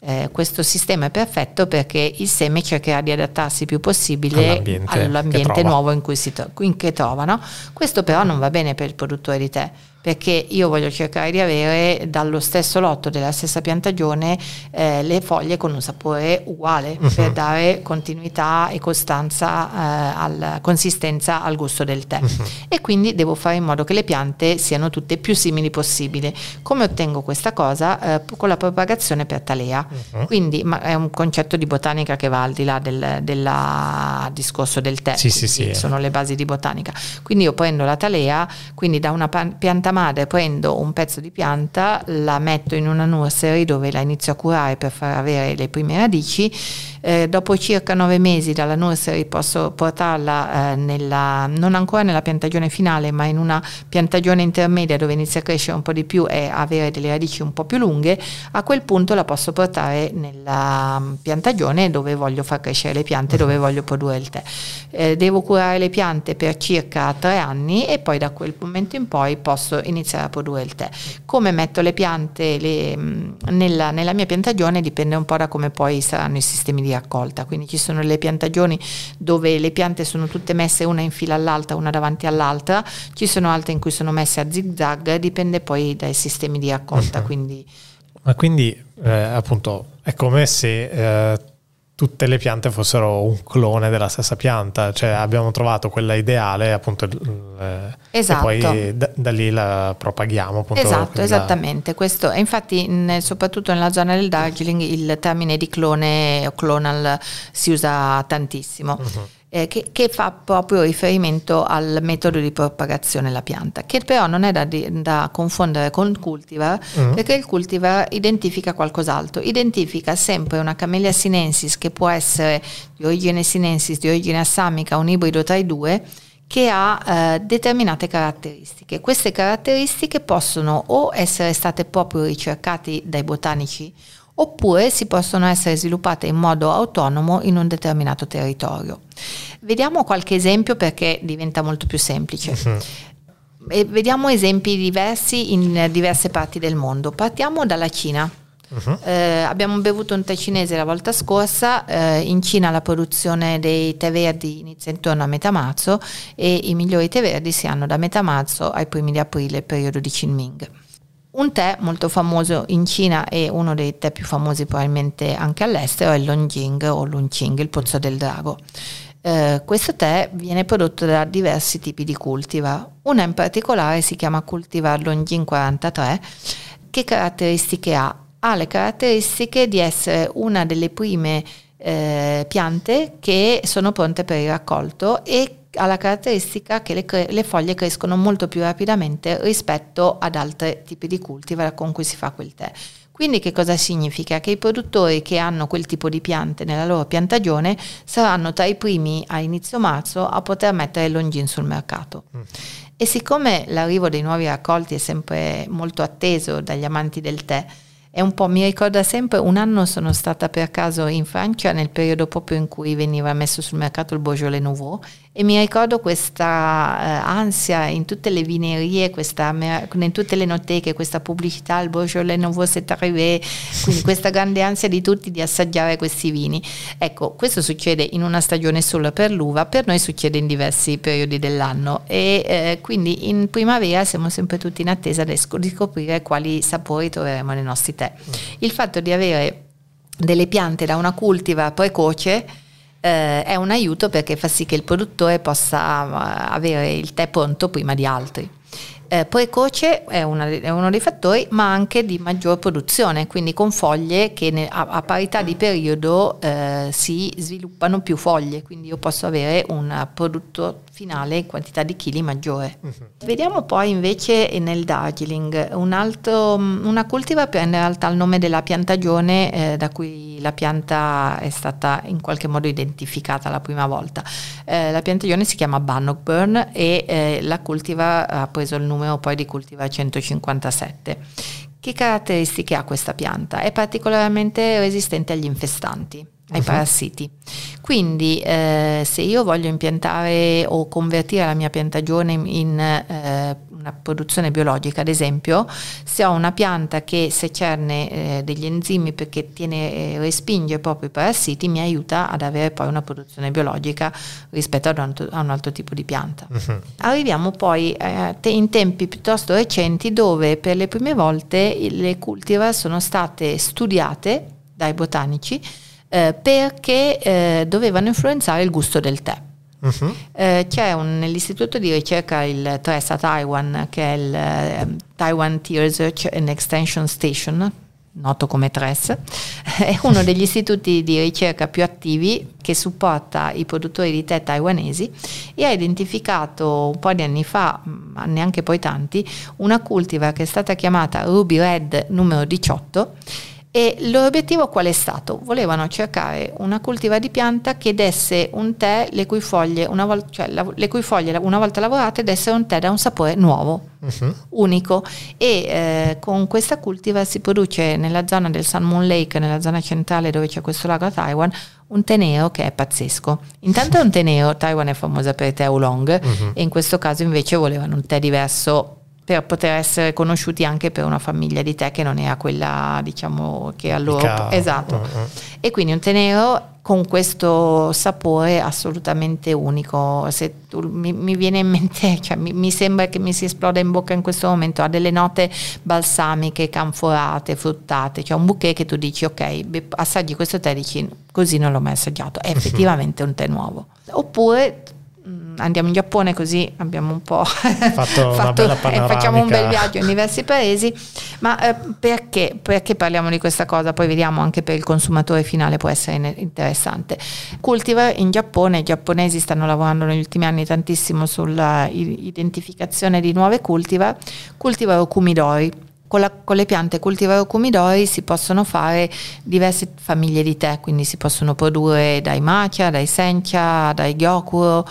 eh, questo sistema è perfetto perché il seme cercherà di adattarsi il più possibile all'ambiente, all'ambiente nuovo in cui si to- in che trova. No? Questo però non va bene per il produttore di tè perché io voglio cercare di avere dallo stesso lotto della stessa piantagione eh, le foglie con un sapore uguale uh-huh. per dare continuità e costanza, eh, alla consistenza al gusto del tè. Uh-huh. E quindi devo fare in modo che le piante siano tutte più simili possibile. Come ottengo questa cosa? Eh, con la propagazione per talea. Uh-huh. Quindi è un concetto di botanica che va al di là del discorso del tè, sì, sì, sì. sono le basi di botanica. Quindi io prendo la talea, quindi da una pianta pianta madre prendo un pezzo di pianta, la metto in una nursery dove la inizio a curare per far avere le prime radici eh, dopo circa nove mesi dalla nursery posso portarla eh, nella, non ancora nella piantagione finale ma in una piantagione intermedia dove inizia a crescere un po' di più e avere delle radici un po' più lunghe, a quel punto la posso portare nella mm, piantagione dove voglio far crescere le piante, dove mhm. voglio produrre il tè. Eh, devo curare le piante per circa tre anni e poi da quel momento in poi posso iniziare a produrre il tè. Come metto le piante le, mm, nella, nella mia piantagione dipende un po' da come poi saranno i sistemi di di raccolta, quindi ci sono le piantagioni dove le piante sono tutte messe una in fila all'altra, una davanti all'altra, ci sono altre in cui sono messe a zig zag, dipende poi dai sistemi di raccolta. Uh-huh. Quindi... Ma quindi eh, appunto è come se eh, tutte le piante fossero un clone della stessa pianta, cioè abbiamo trovato quella ideale appunto eh, esatto. e poi da, da, lì la propaghiamo. Appunto, esatto, quella... esattamente, questo infatti nel, soprattutto nella zona del Darjeeling il termine di clone o clonal si usa tantissimo. Uh-huh eh, che, che, fa proprio riferimento al metodo di propagazione della pianta, che però non è da, da confondere con cultivar, mm. perché il cultivar identifica qualcos'altro, identifica sempre una Camellia sinensis che può essere di origine sinensis, di origine assamica, un ibrido tra i due, che ha eh, determinate caratteristiche. Queste caratteristiche possono o essere state proprio ricercate dai botanici oppure si possono essere sviluppate in modo autonomo in un determinato territorio. Vediamo qualche esempio perché diventa molto più semplice. Uh-huh. E vediamo esempi diversi in diverse parti del mondo. Partiamo dalla Cina. Uh-huh. Eh, abbiamo bevuto un tè cinese la volta scorsa, eh, in Cina la produzione dei tè verdi inizia intorno a metà marzo e i migliori tè verdi si hanno da metà marzo ai primi di aprile, periodo di Qingming. Un tè molto famoso in Cina e uno dei tè più famosi probabilmente anche all'estero è il Longjing o Lunqing, il pozzo del drago. Eh, questo tè viene prodotto da diversi tipi di cultivar. Una in particolare si chiama cultivar Longin 43. Che caratteristiche ha? Ha le caratteristiche di essere una delle prime eh, piante che sono pronte per il raccolto e ha la caratteristica che le, le, foglie crescono molto più rapidamente rispetto ad altri tipi di cultivar con cui si fa quel tè. Quindi che cosa significa? Che i produttori che hanno quel tipo di piante nella loro piantagione saranno tra i primi a inizio marzo a poter mettere il longin sul mercato. Mm. E siccome l'arrivo dei nuovi raccolti è sempre molto atteso dagli amanti del tè, è un po', mi ricorda sempre, un anno sono stata per caso in Francia nel periodo proprio in cui veniva messo sul mercato il Beaujolais Nouveau e mi ricordo questa eh, ansia in tutte le vinerie, questa, in tutte le noteche, questa pubblicità, il Beaujolais Nouveau c'est arrivé, quindi questa grande ansia di tutti di assaggiare questi vini. Ecco, questo succede in una stagione solo per l'uva, per noi succede in diversi periodi dell'anno e eh, quindi in primavera siamo sempre tutti in attesa di scoprire quali sapori troveremo nei nostri tè. Il fatto di avere delle piante da una cultiva precoce eh, è un aiuto perché fa sì che il produttore possa eh, avere il tè pronto prima di altri. Eh, precoce è, una, è, uno dei fattori, ma anche di maggior produzione, quindi con foglie che ne, a, a, parità di periodo eh, si sviluppano più foglie, quindi io posso avere un prodotto finale in quantità di chili maggiore. Uh-huh. Vediamo poi invece nel Darjeeling, un altro, una cultiva prende in realtà il nome della piantagione eh, da cui la pianta è stata in qualche modo identificata la prima volta. Eh, la piantagione si chiama Bannockburn e eh, la cultiva ha preso il numero poi di cultiva 157. Che caratteristiche ha questa pianta? È particolarmente resistente agli infestanti ai uh-huh. parassiti. Quindi eh, se io voglio impiantare o convertire la mia piantagione in eh, una produzione biologica, ad esempio, se ho una pianta che secerne eh, degli enzimi perché tiene, eh, respinge proprio i parassiti, mi aiuta ad avere poi una produzione biologica rispetto ad un altro, a un altro tipo di pianta. Uh-huh. Arriviamo poi eh, in tempi piuttosto recenti dove per le prime volte le cultivar sono state studiate dai botanici eh, perché eh, dovevano influenzare il gusto del tè. Uh-huh. Eh, c'è un, nell'istituto di ricerca il TRES a Taiwan, che è il eh, Taiwan Tea Research and Extension Station, noto come TRES, è uno degli istituti di ricerca più attivi che supporta i produttori di tè taiwanesi e ha identificato un po' di anni fa, ma neanche poi tanti, una cultivar che è stata chiamata Ruby Red numero 18 e il loro obiettivo qual è stato? Volevano cercare una cultiva di pianta che desse un tè le cui foglie una, vol- cioè, la, le cui foglie una volta lavorate dessero un tè da un sapore nuovo, uh-huh. unico e eh, con questa cultiva si produce nella zona del Sun Moon Lake, nella zona centrale dove c'è questo lago a Taiwan, un tè nero che è pazzesco. Intanto è un tè nero, Taiwan è famosa per i tè oolong uh-huh. e in questo caso invece volevano un tè diverso per poter essere conosciuti anche per una famiglia di tè che non era quella diciamo che a loro esatto. Uh-huh. e quindi un tè nero con questo sapore assolutamente unico. Se tu, mi, mi, viene in mente cioè, mi, mi, sembra che mi si esploda in bocca in questo momento ha delle note balsamiche canforate fruttate cioè un bouquet che tu dici ok assaggi questo tè e dici così non l'ho mai assaggiato è effettivamente un tè nuovo oppure andiamo in Giappone così abbiamo un po' fatto, fatto eh, facciamo un bel viaggio in diversi paesi, ma eh, perché? Perché parliamo di questa cosa? Poi vediamo anche per il consumatore finale può essere interessante. Cultivar in Giappone, i giapponesi stanno lavorando negli ultimi anni tantissimo sull'identificazione di nuove cultivar, cultivar okumidori. Con, la, con, le piante cultivar okumidori si possono fare diverse famiglie di tè, quindi si possono produrre dai matcha, dai sencha, dai gyokuro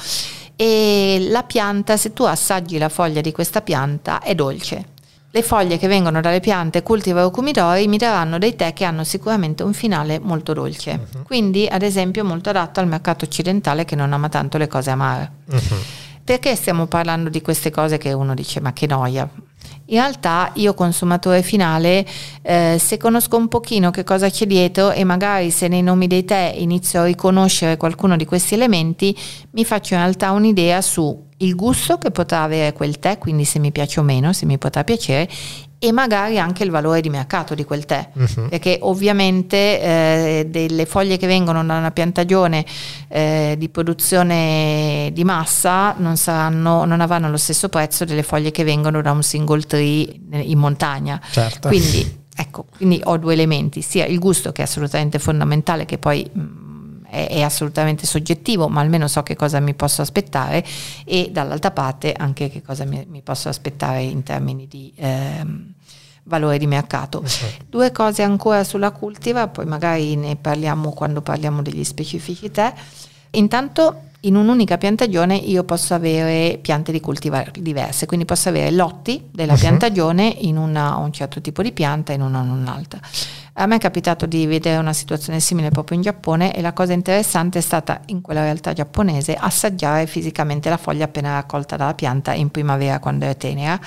e la pianta, se tu assaggi la foglia di questa pianta, è dolce. Le foglie che vengono dalle piante cultivar o cumidori mi daranno dei tè che hanno sicuramente un finale molto dolce. Uh-huh. Quindi, ad esempio, molto adatto al mercato occidentale che non ama tanto le cose amare. Uh-huh. Perché stiamo parlando di queste cose che uno dice ma che noia? In realtà io consumatore finale, eh, se conosco un pochino che cosa c'è dietro e magari se nei nomi dei tè inizio a riconoscere qualcuno di questi elementi, mi faccio in realtà un'idea su il gusto che potrà avere quel tè, quindi se mi piace o meno, se mi potrà piacere, e magari anche il valore di mercato di quel tè, uh-huh. perché ovviamente eh, delle foglie che vengono da una piantagione eh, di produzione di massa non, saranno, non, avranno lo stesso prezzo delle foglie che vengono da un single tree in montagna. Certo. Quindi, ecco, quindi ho due elementi, sia il gusto che è assolutamente fondamentale, che poi... È, è, assolutamente soggettivo, ma almeno so che cosa mi posso aspettare e dall'altra parte anche che cosa mi, mi posso aspettare in termini di ehm, valore di mercato. Esatto. Due cose ancora sulla cultiva, poi magari ne parliamo quando parliamo degli specifici tè. Intanto in un'unica piantagione io posso avere piante di cultivar diverse, quindi posso avere lotti della uh-huh. piantagione in una, un certo tipo di pianta e in una in un'altra. A me è capitato di vedere una situazione simile proprio in Giappone e la cosa interessante è stata in quella realtà giapponese assaggiare fisicamente la foglia appena raccolta dalla pianta in primavera quando è tenera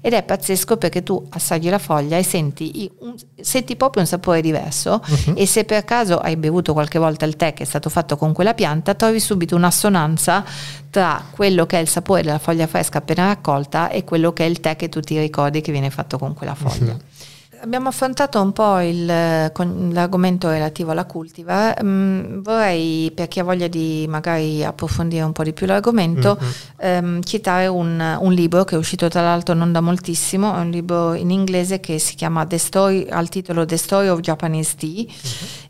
ed è pazzesco perché tu assaggi la foglia e senti, un, senti proprio un sapore diverso uh-huh. e se per caso hai bevuto qualche volta il tè che è stato fatto con quella pianta trovi subito un'assonanza tra quello che è il sapore della foglia fresca appena raccolta e quello che è il tè che tu ti ricordi che viene fatto con quella foglia. Uh-huh. Abbiamo affrontato un po' il, l'argomento relativo alla cultiva. Mm, vorrei, per chi ha voglia di magari approfondire un po' di più l'argomento, mm-hmm. ehm, citare un, un, libro che è uscito tra l'altro non da moltissimo, è un libro in inglese che si chiama The Story, al titolo The Story of Japanese Tea mm-hmm.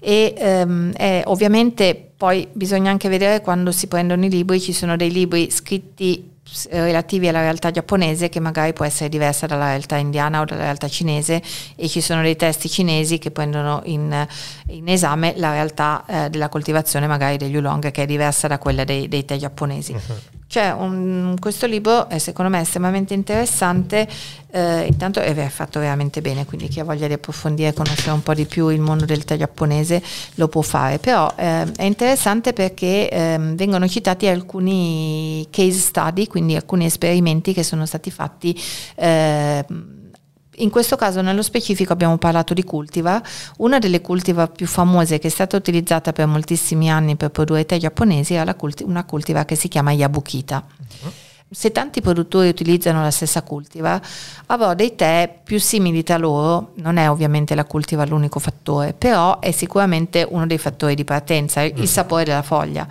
e ehm, è, ovviamente poi bisogna anche vedere quando si prendono i libri, ci sono dei libri scritti relativi alla realtà giapponese che magari può essere diversa dalla realtà indiana o dalla realtà cinese e ci sono dei testi cinesi che prendono in, in esame la realtà eh, della coltivazione magari degli oolong che è diversa da quella dei, dei tè giapponesi. Uh-huh. Cioè, un, questo libro è secondo me estremamente interessante, eh, intanto è fatto veramente bene, quindi chi ha voglia di approfondire e conoscere un po' di più il mondo del tè giapponese lo può fare, però eh, è interessante perché eh, vengono citati alcuni case study, quindi alcuni esperimenti che sono stati fatti eh, in questo caso nello specifico abbiamo parlato di cultivar, una delle cultivar più famose che è stata utilizzata per moltissimi anni per produrre tè giapponesi era culti- una cultivar che si chiama Yabukita. Uh-huh. Se tanti produttori utilizzano la stessa cultivar, avrò dei tè più simili tra loro, non è ovviamente la cultivar l'unico fattore, però è sicuramente uno dei fattori di partenza, il uh-huh. sapore della foglia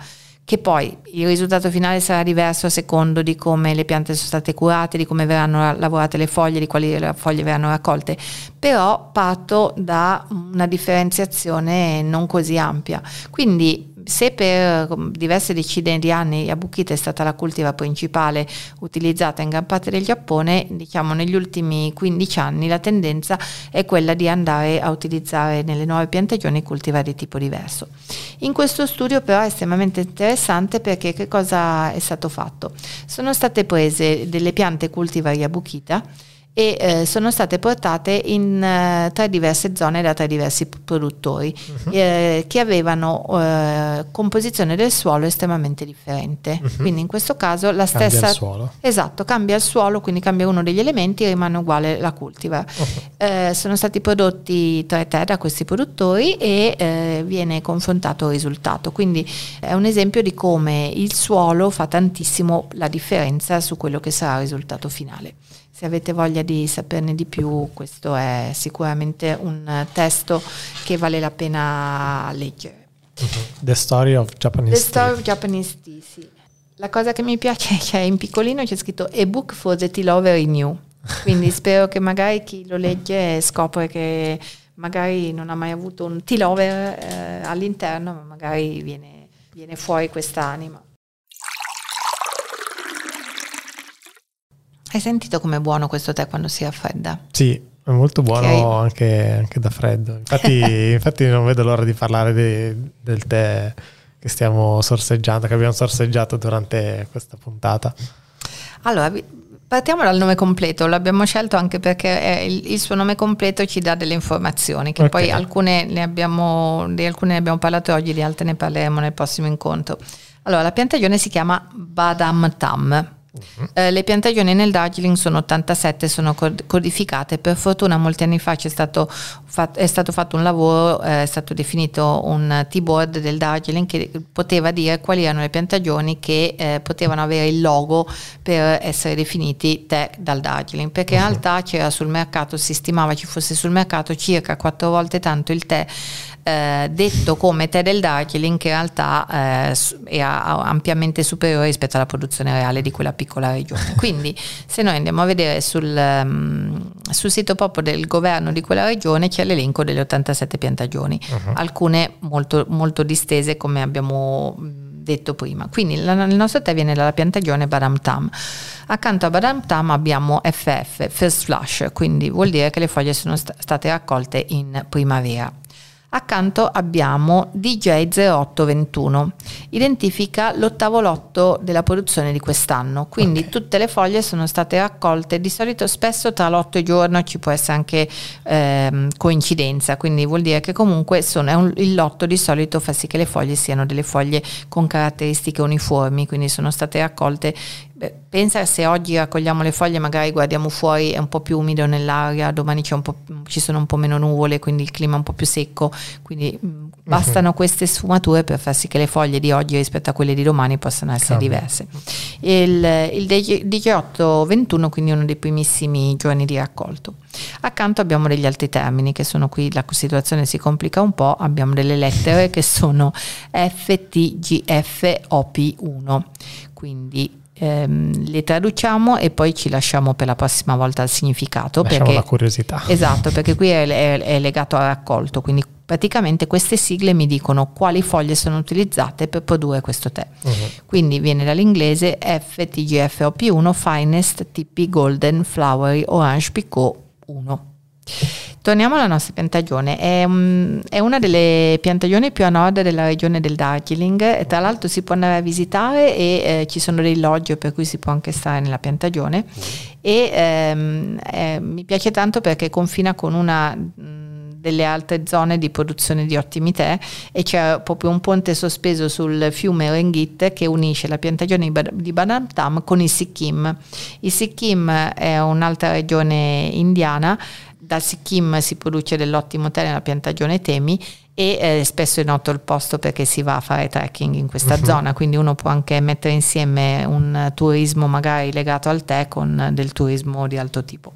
che poi il risultato finale sarà diverso a secondo di come le piante sono state curate, di come verranno lavorate le foglie, di quali foglie verranno raccolte, però parto da una differenziazione non così ampia. Quindi se per diverse decine di anni Yabukita è stata la cultiva principale utilizzata in gran parte del Giappone, diciamo negli ultimi 15 anni la tendenza è quella di andare a utilizzare nelle nuove piantagioni cultivar di tipo diverso. In questo studio però è estremamente interessante perché che cosa è stato fatto? Sono state prese delle piante cultivar Yabukita e eh, sono state portate in uh, tre diverse zone da tre diversi produttori uh-huh. eh, che avevano uh, composizione del suolo estremamente differente. Uh-huh. Quindi in questo caso la cambia stessa... Il suolo. Esatto, cambia il suolo, quindi cambia uno degli elementi e rimane uguale la cultivar. Uh-huh. Eh, sono stati prodotti tre tè da questi produttori e eh, viene confrontato il risultato. Quindi è un esempio di come il suolo fa tantissimo la differenza su quello che sarà il risultato finale. Se avete voglia di saperne di più, questo è sicuramente un testo che vale la pena leggere. The Story of Japanese The Story of Japanese Tea, sì. La cosa che mi piace è che in piccolino c'è scritto A book for the tea lover in you. Quindi spero che magari chi lo legge scopre che magari non ha mai avuto un tea lover eh, all'interno, ma magari viene, viene fuori quest'anima. Hai sentito com'è buono questo tè quando si raffredda? Sì, è molto buono anche, anche, da freddo. Infatti, infatti, non vedo l'ora di parlare di, del tè che stiamo sorseggiando, che abbiamo sorseggiato durante questa puntata. Allora, partiamo dal nome completo. L'abbiamo scelto anche perché il, il, suo nome completo ci dà delle informazioni, che okay. poi alcune ne abbiamo, di alcune ne abbiamo parlato oggi, di altre ne parleremo nel prossimo incontro. Allora, la piantagione si chiama Badam Tam. Eh, le piantagioni nel Darjeeling sono 87, sono codificate. Per fortuna molti anni fa stato fatto, è stato fatto un lavoro, eh, è stato definito un T-board del Darjeeling che poteva dire quali erano le piantagioni che eh, potevano avere il logo per essere definiti tè dal Darjeeling, perché in realtà c'era sul mercato, si stimava ci fosse sul mercato circa quattro volte tanto il tè eh, detto come tè del Darjeeling che in realtà eh, era ampiamente superiore rispetto alla produzione reale di quella piccola regione. Quindi se noi andiamo a vedere sul, um, sul sito proprio del governo di quella regione c'è l'elenco delle 87 piantagioni, uh-huh. alcune molto, molto distese come abbiamo detto prima. Quindi la, il nostro tè viene dalla piantagione Badam Tam. Accanto a Badam Tam abbiamo FF, First Flush, quindi vuol dire che le foglie sono st- state raccolte in primavera. Accanto abbiamo DJ0821, identifica l'ottavo lotto della produzione di quest'anno, quindi okay. tutte le foglie sono state raccolte. Di solito spesso tra l'otto e il giorno, ci può essere anche ehm, coincidenza, quindi vuol dire che comunque sono, un, il lotto di solito fa sì che le foglie siano delle foglie con caratteristiche uniformi, quindi sono state raccolte pensa se oggi raccogliamo le foglie, magari guardiamo fuori, è un po' più umido nell'aria, domani ci sono un po' meno nuvole, quindi il clima è un po' più secco, quindi mm, bastano uh-huh. queste sfumature per far sì che le foglie di oggi rispetto a quelle di domani possano essere Cambio. diverse. Il, il 18-21 quindi uno dei primissimi giorni di raccolto. Accanto abbiamo degli altri termini che sono qui, la situazione si complica un po', abbiamo delle lettere che sono FTGFOP1, quindi ehm, le traduciamo e poi ci lasciamo per la prossima volta il significato. Lasciamo perché, la curiosità. Esatto, perché qui è, è, è legato al raccolto, quindi praticamente queste sigle mi dicono quali foglie sono utilizzate per produrre questo tè. Uh-huh. Quindi viene dall'inglese FTGFOP1 Finest TP Golden Flowery Orange Picot 1. Torniamo alla nostra piantagione, è, um, è, una delle piantagioni più a nord della regione del Darjeeling, tra l'altro si può andare a visitare e eh, ci sono dei loggi per cui si può anche stare nella piantagione. E ehm, eh, mi piace tanto perché confina con una delle altre zone di produzione di ottimi tè e c'è proprio un ponte sospeso sul fiume Rengit che unisce la piantagione di Badam Tam con il Sikkim. Il Sikkim è un'altra regione indiana dal Sikkim si produce dell'ottimo tè nella piantagione Temi e eh, spesso è noto il posto perché si va a fare trekking in questa uh-huh. zona, quindi uno può anche mettere insieme un turismo magari legato al tè con del turismo di alto tipo.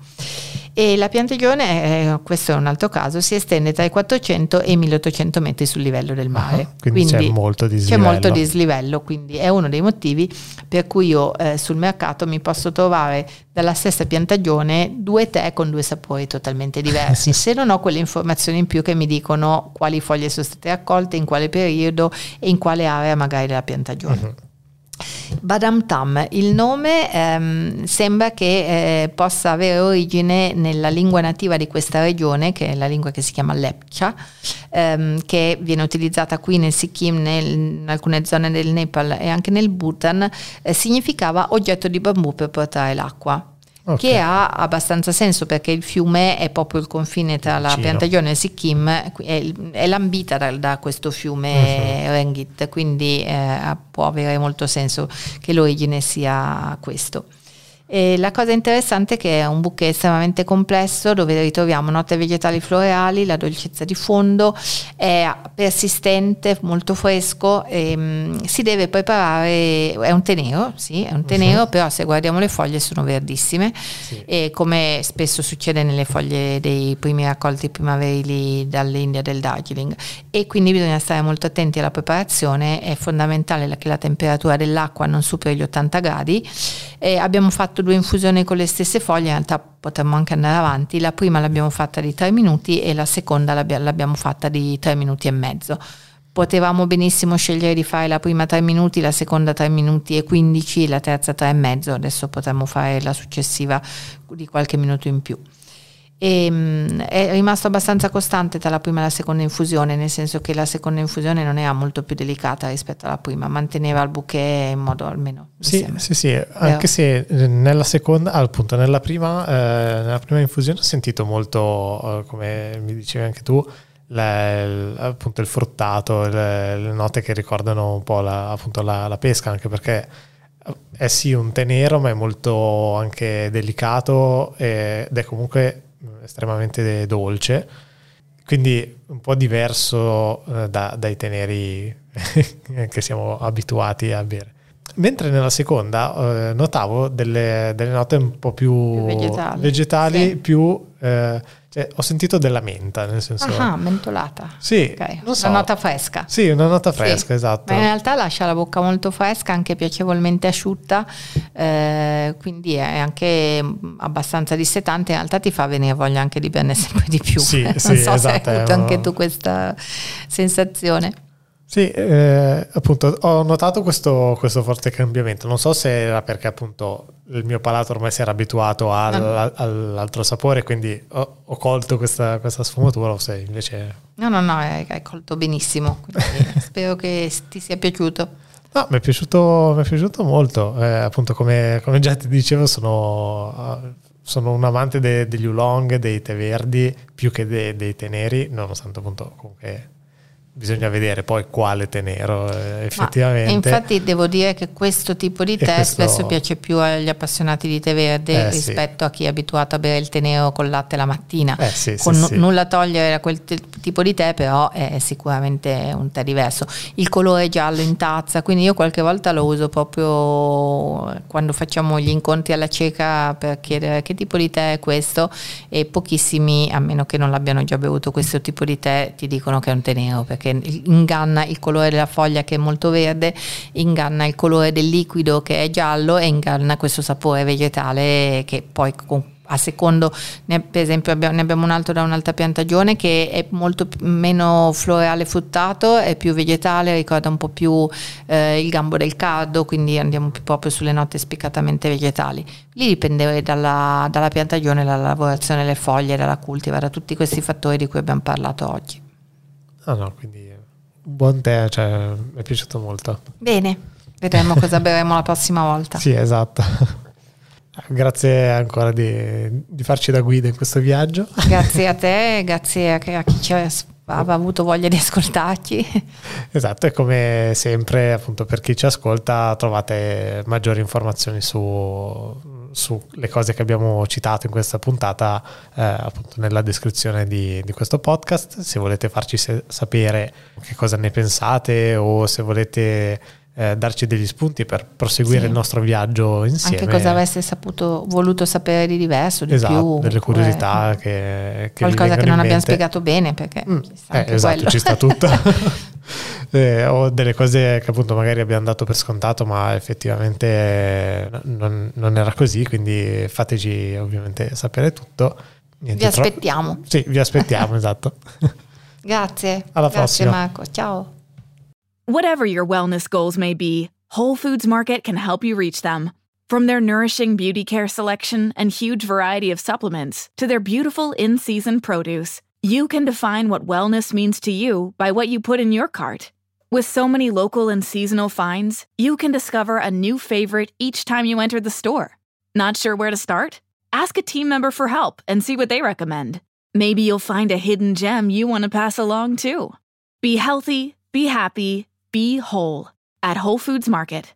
E la piantagione, eh, questo è un altro caso, si estende tra i 400 e i 1800 metri sul livello del mare. Uh-huh. Quindi, quindi, c'è molto dislivello. C'è molto dislivello, quindi è uno dei motivi per cui io eh, sul mercato mi posso trovare dalla stessa piantagione due tè con due sapori totalmente diversi. Se non ho quelle informazioni in più che mi dicono quali foglie sono state raccolte, in quale periodo e in quale area magari della piantagione. Uh-huh. Badam Tam, il nome ehm, sembra che eh, possa avere origine nella lingua nativa di questa regione, che è la lingua che si chiama Lepcha, ehm, che viene utilizzata qui nel Sikkim, nel, in alcune zone del Nepal e anche nel Bhutan, eh, significava oggetto di bambù per portare l'acqua. Okay. che ha abbastanza senso perché il fiume è proprio il confine tra la piantagione e il Sikkim, è, è lambita da, da, questo fiume uh-huh. Rengit, quindi eh, può avere molto senso che l'origine sia questo. E la cosa interessante è che è un bouquet estremamente complesso dove ritroviamo note vegetali floreali, la dolcezza di fondo, è persistente, molto fresco, e, um, si deve preparare, è un tenero, sì, è un tenero, uh-huh. però se guardiamo le foglie sono verdissime sì. e come spesso succede nelle foglie dei primi raccolti primaverili dall'India del Darjeeling e quindi bisogna stare molto attenti alla preparazione, è fondamentale che la temperatura dell'acqua non superi gli 80 gradi. E abbiamo fatto due infusioni con le stesse foglie, in realtà potremmo anche andare avanti, la prima l'abbiamo fatta di 3 minuti e la seconda l'abbiamo fatta di 3 minuti e mezzo. Potevamo benissimo scegliere di fare la prima 3 minuti, la seconda 3 minuti e 15, la terza 3 e mezzo, adesso potremmo fare la successiva di qualche minuto in più e mh, mm, è rimasto abbastanza costante tra la prima e la seconda infusione, nel senso che la seconda infusione non era molto più delicata rispetto alla prima, manteneva il bouquet in modo almeno. Sì, sì, sì, anche se eh, nella seconda, appunto nella prima, eh, nella prima infusione ho sentito molto, eh, come mi dicevi anche tu, le, appunto il fruttato, le, le, note che ricordano un po' la, appunto la, la pesca, anche perché è sì un tè nero, ma è molto anche delicato ed è comunque estremamente dolce, quindi un po' diverso eh, da, dai tè neri che siamo abituati a bere. Mentre nella seconda eh, notavo delle, delle, note un po' più, più vegetali, vegetali sì. più... Eh, cioè, ho sentito della menta, nel senso... Ah, mentolata. Sì, okay. so. una nota fresca. Sì, una nota fresca, sì. esatto. Ma in realtà lascia la bocca molto fresca, anche piacevolmente asciutta, eh, quindi è anche abbastanza dissetante, in realtà ti fa venire voglia anche di berne sempre di più. Sì, non sì, so esatto, se hai avuto anche tu questa sensazione. Sì, eh, appunto ho notato questo, questo, forte cambiamento, non so se era perché appunto il mio palato ormai si era abituato al, no. all'altro sapore, quindi ho, ho colto questa, questa, sfumatura o se invece... No, no, no, hai, colto benissimo, spero che ti sia piaciuto. No, mi è piaciuto, mi è piaciuto molto, eh, appunto come, come, già ti dicevo sono, sono un amante de, degli oolong, dei tè verdi, più che de, dei tè neri, nonostante appunto comunque bisogna vedere poi quale tenero eh, effettivamente. Infatti devo dire che questo tipo di tè questo... spesso piace più agli appassionati di tè verde eh, rispetto sì. a chi è abituato a bere il tè nero con latte la mattina. Eh, sì, con sì, n- nulla togliere a quel t- tipo di tè, però è sicuramente un tè diverso. Il colore giallo in tazza, quindi io qualche volta lo uso proprio quando facciamo gli incontri alla cieca per chiedere che tipo di tè è questo e pochissimi, a meno che non l'abbiano già bevuto questo tipo di tè, ti dicono che è un tè perché inganna il colore della foglia che è molto verde, inganna il colore del liquido che è giallo e inganna questo sapore vegetale che poi con a secondo, per esempio abbiamo, ne abbiamo un altro da un'altra piantagione che è molto meno floreale fruttato, è più vegetale, ricorda un po' più eh, il gambo del cardo, quindi andiamo più proprio sulle note spiccatamente vegetali. Lì dipende dalla, dalla piantagione, dalla lavorazione delle foglie, dalla cultiva, da tutti questi fattori di cui abbiamo parlato oggi. Ah no, quindi un buon tè, cioè, mi è piaciuto molto. Bene, vedremo cosa berremo la prossima volta. Sì, esatto. Grazie ancora di, di, farci da guida in questo viaggio. Grazie a te, grazie a, a chi ci ha avuto voglia di ascoltarci. Esatto, e come sempre, appunto, per chi ci ascolta trovate maggiori informazioni su sulle cose che abbiamo citato in questa puntata eh, appunto nella descrizione di, di, questo podcast se volete farci se- sapere che cosa ne pensate o se volete eh, darci degli spunti per proseguire sì. il nostro viaggio insieme. Anche cosa aveste saputo, voluto sapere di diverso, di esatto, più. delle curiosità che, che Qualcosa che non abbiamo spiegato bene perché mm, eh, esatto, quello. ci sta tutto. eh, o delle cose che appunto magari abbiamo dato per scontato ma effettivamente eh, non, non era così, quindi fateci ovviamente sapere tutto. Niente, vi aspettiamo. Tro- sì, vi aspettiamo, esatto. Grazie. Alla Grazie prossima. Marco, ciao. Whatever your wellness goals may be, Whole Foods Market can help you reach them. From their nourishing beauty care selection and huge variety of supplements to their beautiful in season produce, you can define what wellness means to you by what you put in your cart. With so many local and seasonal finds, you can discover a new favorite each time you enter the store. Not sure where to start? Ask a team member for help and see what they recommend. Maybe you'll find a hidden gem you want to pass along too. Be healthy, be happy, be whole at Whole Foods Market.